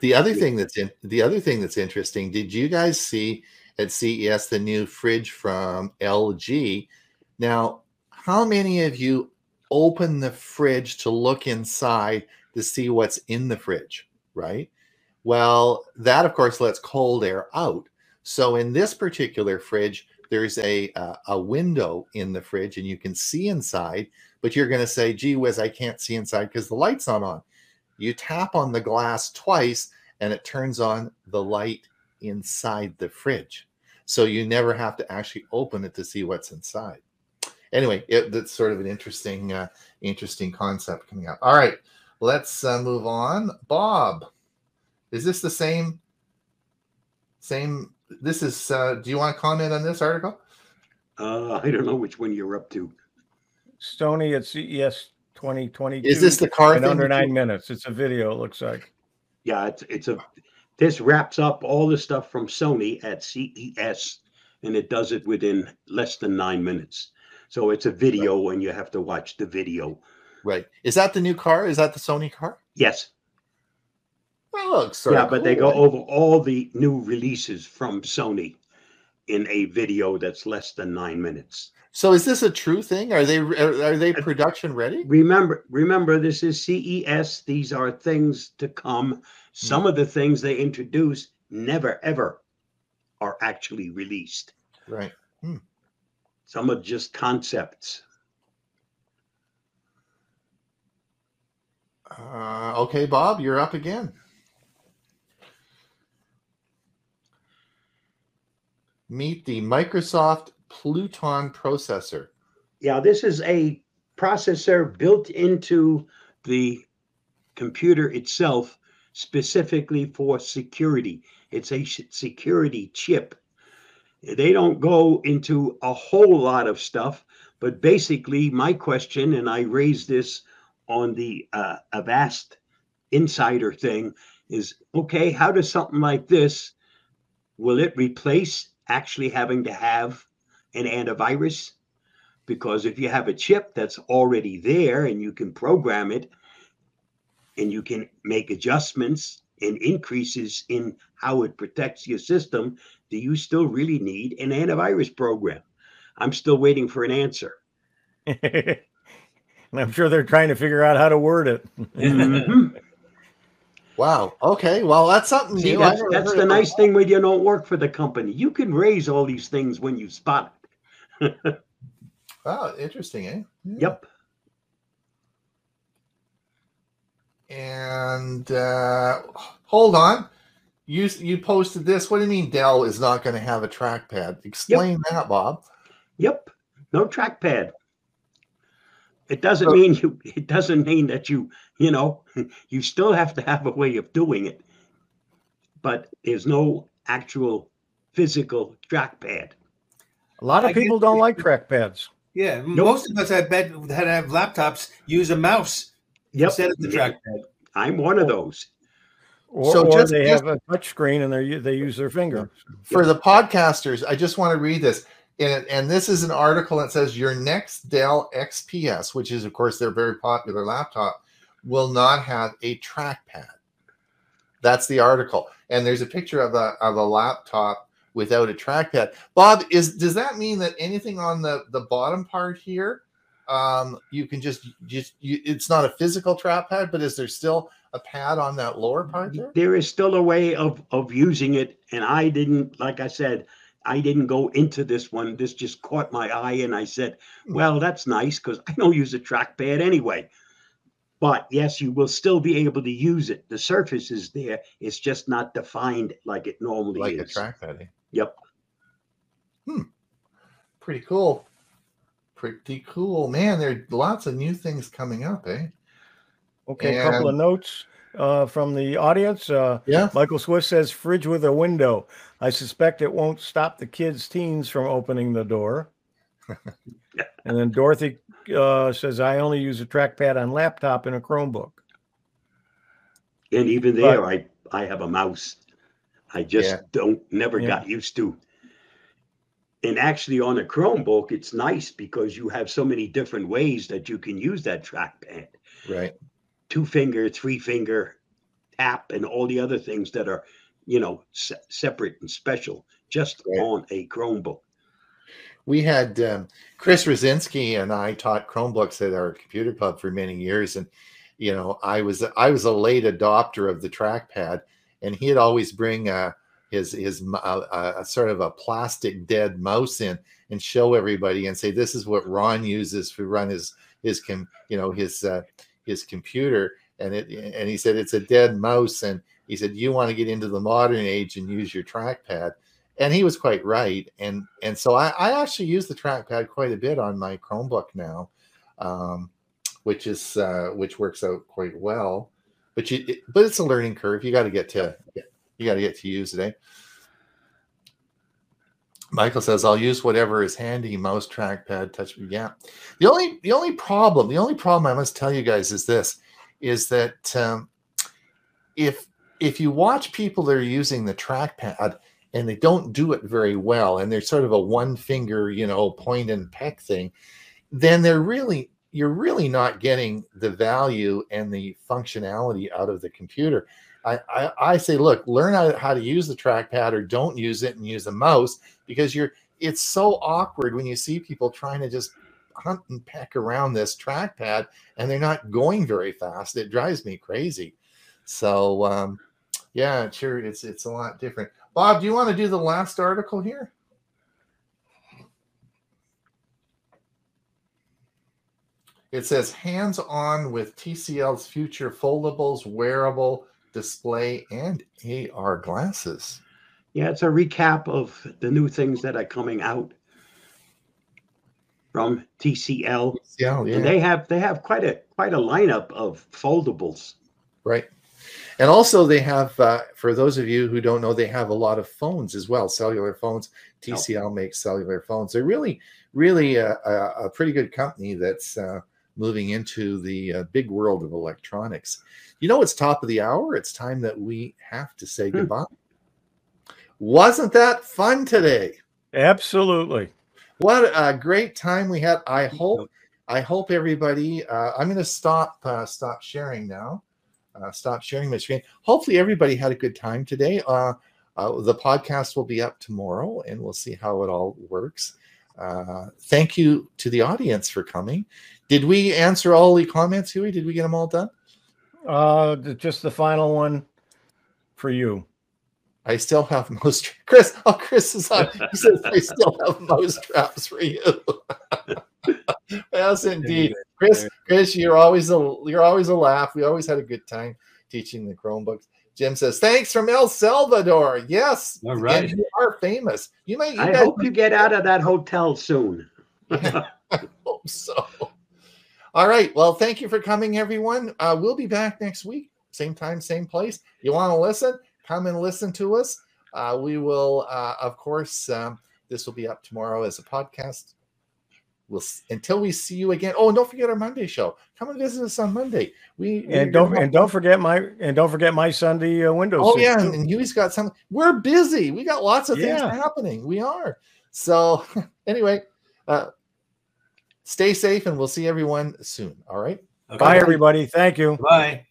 [SPEAKER 1] The other thing that's in the other thing that's interesting, did you guys see at CES the new fridge from LG? Now, how many of you open the fridge to look inside to see what's in the fridge, right? Well, that of course lets cold air out. So in this particular fridge, there's a uh, a window in the fridge and you can see inside, but you're going to say, "Gee whiz, I can't see inside because the light's not on." You tap on the glass twice and it turns on the light inside the fridge. So you never have to actually open it to see what's inside. Anyway, it, that's sort of an interesting uh, interesting concept coming up. All right, let's uh, move on. Bob, is this the same? Same. This is. Uh, do you want to comment on this article?
[SPEAKER 2] Uh, I don't know which one you're up to.
[SPEAKER 3] Sony at CES 2022.
[SPEAKER 1] Is this the car?
[SPEAKER 3] In under nine minutes. It's a video. It looks like.
[SPEAKER 2] Yeah, it's it's a. This wraps up all the stuff from Sony at CES, and it does it within less than nine minutes. So it's a video, right. and you have to watch the video.
[SPEAKER 1] Right. Is that the new car? Is that the Sony car?
[SPEAKER 2] Yes.
[SPEAKER 1] Well,
[SPEAKER 2] yeah, but they go over all the new releases from Sony in a video that's less than nine minutes.
[SPEAKER 1] So is this a true thing? Are they are they production ready?
[SPEAKER 2] Remember, remember, this is CES. These are things to come. Some mm. of the things they introduce never ever are actually released.
[SPEAKER 1] Right. Hmm.
[SPEAKER 2] Some are just concepts.
[SPEAKER 1] Uh, okay, Bob, you're up again. Meet the Microsoft Pluton processor.
[SPEAKER 2] Yeah, this is a processor built into the computer itself specifically for security. It's a security chip. They don't go into a whole lot of stuff, but basically, my question, and I raised this on the uh, Avast Insider thing, is okay. How does something like this will it replace actually having to have an antivirus? Because if you have a chip that's already there and you can program it and you can make adjustments and increases in how it protects your system, do you still really need an antivirus program? I'm still waiting for an answer.
[SPEAKER 3] and I'm sure they're trying to figure out how to word it.
[SPEAKER 2] Mhm.
[SPEAKER 1] Wow. Okay. Well, that's something
[SPEAKER 2] See,
[SPEAKER 1] new.
[SPEAKER 2] That's, that's the nice
[SPEAKER 1] that.
[SPEAKER 2] thing when you don't work for the company. You can raise all these things when you spot it.
[SPEAKER 1] wow. interesting, eh? Yeah.
[SPEAKER 2] Yep.
[SPEAKER 1] And uh, hold on. You you posted this. What do you mean Dell is not going to have a trackpad? Explain that, Bob.
[SPEAKER 2] Yep. No trackpad. It doesn't
[SPEAKER 1] So-
[SPEAKER 2] mean you it doesn't mean that you, you know, you still have to have a way of doing it. But there's no actual physical trackpad.
[SPEAKER 3] A lot
[SPEAKER 4] I
[SPEAKER 3] of
[SPEAKER 4] guess
[SPEAKER 3] people don't
[SPEAKER 4] we-
[SPEAKER 3] like trackpads.
[SPEAKER 4] Yeah, most of us, I bet, that have laptops use a mouse
[SPEAKER 2] Yep.
[SPEAKER 4] instead of the trackpad.
[SPEAKER 2] I'm one of those.
[SPEAKER 3] Or,
[SPEAKER 1] So
[SPEAKER 3] or
[SPEAKER 1] just-
[SPEAKER 3] they
[SPEAKER 1] just-
[SPEAKER 3] have a touch screen and they they use their finger.
[SPEAKER 1] For the podcasters, I just want to read this. And, and this is an article that says your next Dell XPS, which is, of course, their very popular laptop, will not have a trackpad. That's the article. And there's a picture of a, of a laptop without a trackpad. Bob, is does that mean that anything on the, the bottom part here, um, you can just just you, it's not a physical trackpad, but is there still a pad on that lower part there?
[SPEAKER 2] There is still a way of of using it, and I didn't, like I said, I didn't go into this one. This just caught my eye, and I said,
[SPEAKER 1] Hmm.
[SPEAKER 2] "Well, that's nice because I don't use a trackpad anyway." But yes, you will still be able to use it. The surface is there; it's just not defined like it normally is.
[SPEAKER 1] Like a trackpad. eh?
[SPEAKER 2] Yep. Hmm.
[SPEAKER 1] Pretty cool. Pretty cool. Man, there are lots of new things coming up, eh?
[SPEAKER 3] Okay, a couple of notes uh, from the audience. Uh,
[SPEAKER 1] Yeah.
[SPEAKER 3] Michael Swift says fridge with a window. I suspect it won't stop the kids' teens from opening the door. and then Dorothy uh, says I only use a trackpad on laptop and a Chromebook.
[SPEAKER 2] And even there, I I have a mouse. I just
[SPEAKER 1] Yeah.
[SPEAKER 2] don't never
[SPEAKER 3] Yeah.
[SPEAKER 2] got used to. And actually, on a Chromebook, it's nice because you have so many different ways that you can use that trackpad.
[SPEAKER 1] Right.
[SPEAKER 2] Two finger, three finger, tap, and all the other things that are, you know, se- separate and special just
[SPEAKER 1] Right.
[SPEAKER 2] on a Chromebook.
[SPEAKER 1] We had um, Chris Rosinski and I taught Chromebooks at our computer club for many years, and you know, I was I was a late adopter of the trackpad, and he'd always bring uh, his his uh, uh, sort of a plastic dead mouse in and show everybody and say this is what Ron uses to run his his com, you know his uh, his computer, and it and he said it's a dead mouse, and he said you want to get into the modern age and use your trackpad. And he was quite right and and so I, I actually use the trackpad quite a bit on my chromebook now um, which is uh, which works out quite well. But you it, but it's a learning curve. You got to get to you got to get to use it eh? Michael says i'll use whatever is handy mouse trackpad touch yeah. The only the only problem the only problem i must tell you guys is this is that um, if if you watch people that are using the trackpad and they don't do it very well and they're sort of a one finger you know point and peck thing then they're really you're really not getting the value and the functionality out of the computer i i, I say look learn how, how to use the trackpad or don't use it and use a mouse because you're it's so awkward when you see people trying to just hunt and peck around this trackpad and they're not going very fast. It drives me crazy. So um yeah sure it's it's a lot different. Bob, do you want to do the last article here? It says hands on with TCL's future foldables, wearable display, and AR glasses.
[SPEAKER 2] Yeah, it's a recap of the new things that are coming out from TCL.
[SPEAKER 1] Yeah, yeah.
[SPEAKER 2] And they have they have quite a quite a lineup of foldables.
[SPEAKER 1] Right. And also, they have, uh, for those of you who don't know, they have a lot of phones as well, cellular phones. TCL makes cellular phones. They're really, really a, a, a pretty good company that's uh, moving into the uh, big world of electronics. You know, it's top of the hour. It's time that we have to say
[SPEAKER 2] Hmm.
[SPEAKER 1] goodbye. Wasn't that fun today?
[SPEAKER 3] Absolutely.
[SPEAKER 1] What a great time we had. I hope I hope everybody uh, I'm going to stop uh, stop sharing now. Uh, stop sharing my screen. Hopefully everybody had a good time today. Uh, uh, the podcast will be up tomorrow and we'll see how it all works. Uh, thank you to the audience for coming. Did we answer all the comments, Hewie? Did we get them all done?
[SPEAKER 3] Uh, just the final one for you.
[SPEAKER 1] I still have most Chris. Oh, Chris is on. He says I still have most traps for you. yes, indeed, Chris. Chris, you're always a you're always a laugh. We always had a good time teaching the Chromebooks. Jim says thanks from El Salvador. Yes,
[SPEAKER 4] All right.
[SPEAKER 1] and you are famous. You might. You
[SPEAKER 2] I hope you get out of that hotel soon.
[SPEAKER 1] I hope so. All right. Well, thank you for coming, everyone. Uh, we'll be back next week, same time, same place. You want to listen? Come and listen to us. Uh, we will, uh, of course, um, this will be up tomorrow as a podcast. We'll until we see you again. Oh, and don't forget our Monday show. Come and visit us on Monday. We
[SPEAKER 3] And don't and don't forget my and don't forget my Sunday uh, Windows.
[SPEAKER 1] Oh yeah,
[SPEAKER 3] too.
[SPEAKER 1] and, Hewie's got some. We're busy. We got lots of things happening. We are. So anyway, uh, stay safe, and we'll see everyone soon. All right.
[SPEAKER 4] Okay.
[SPEAKER 3] Bye, everybody. Thank you.
[SPEAKER 4] Bye.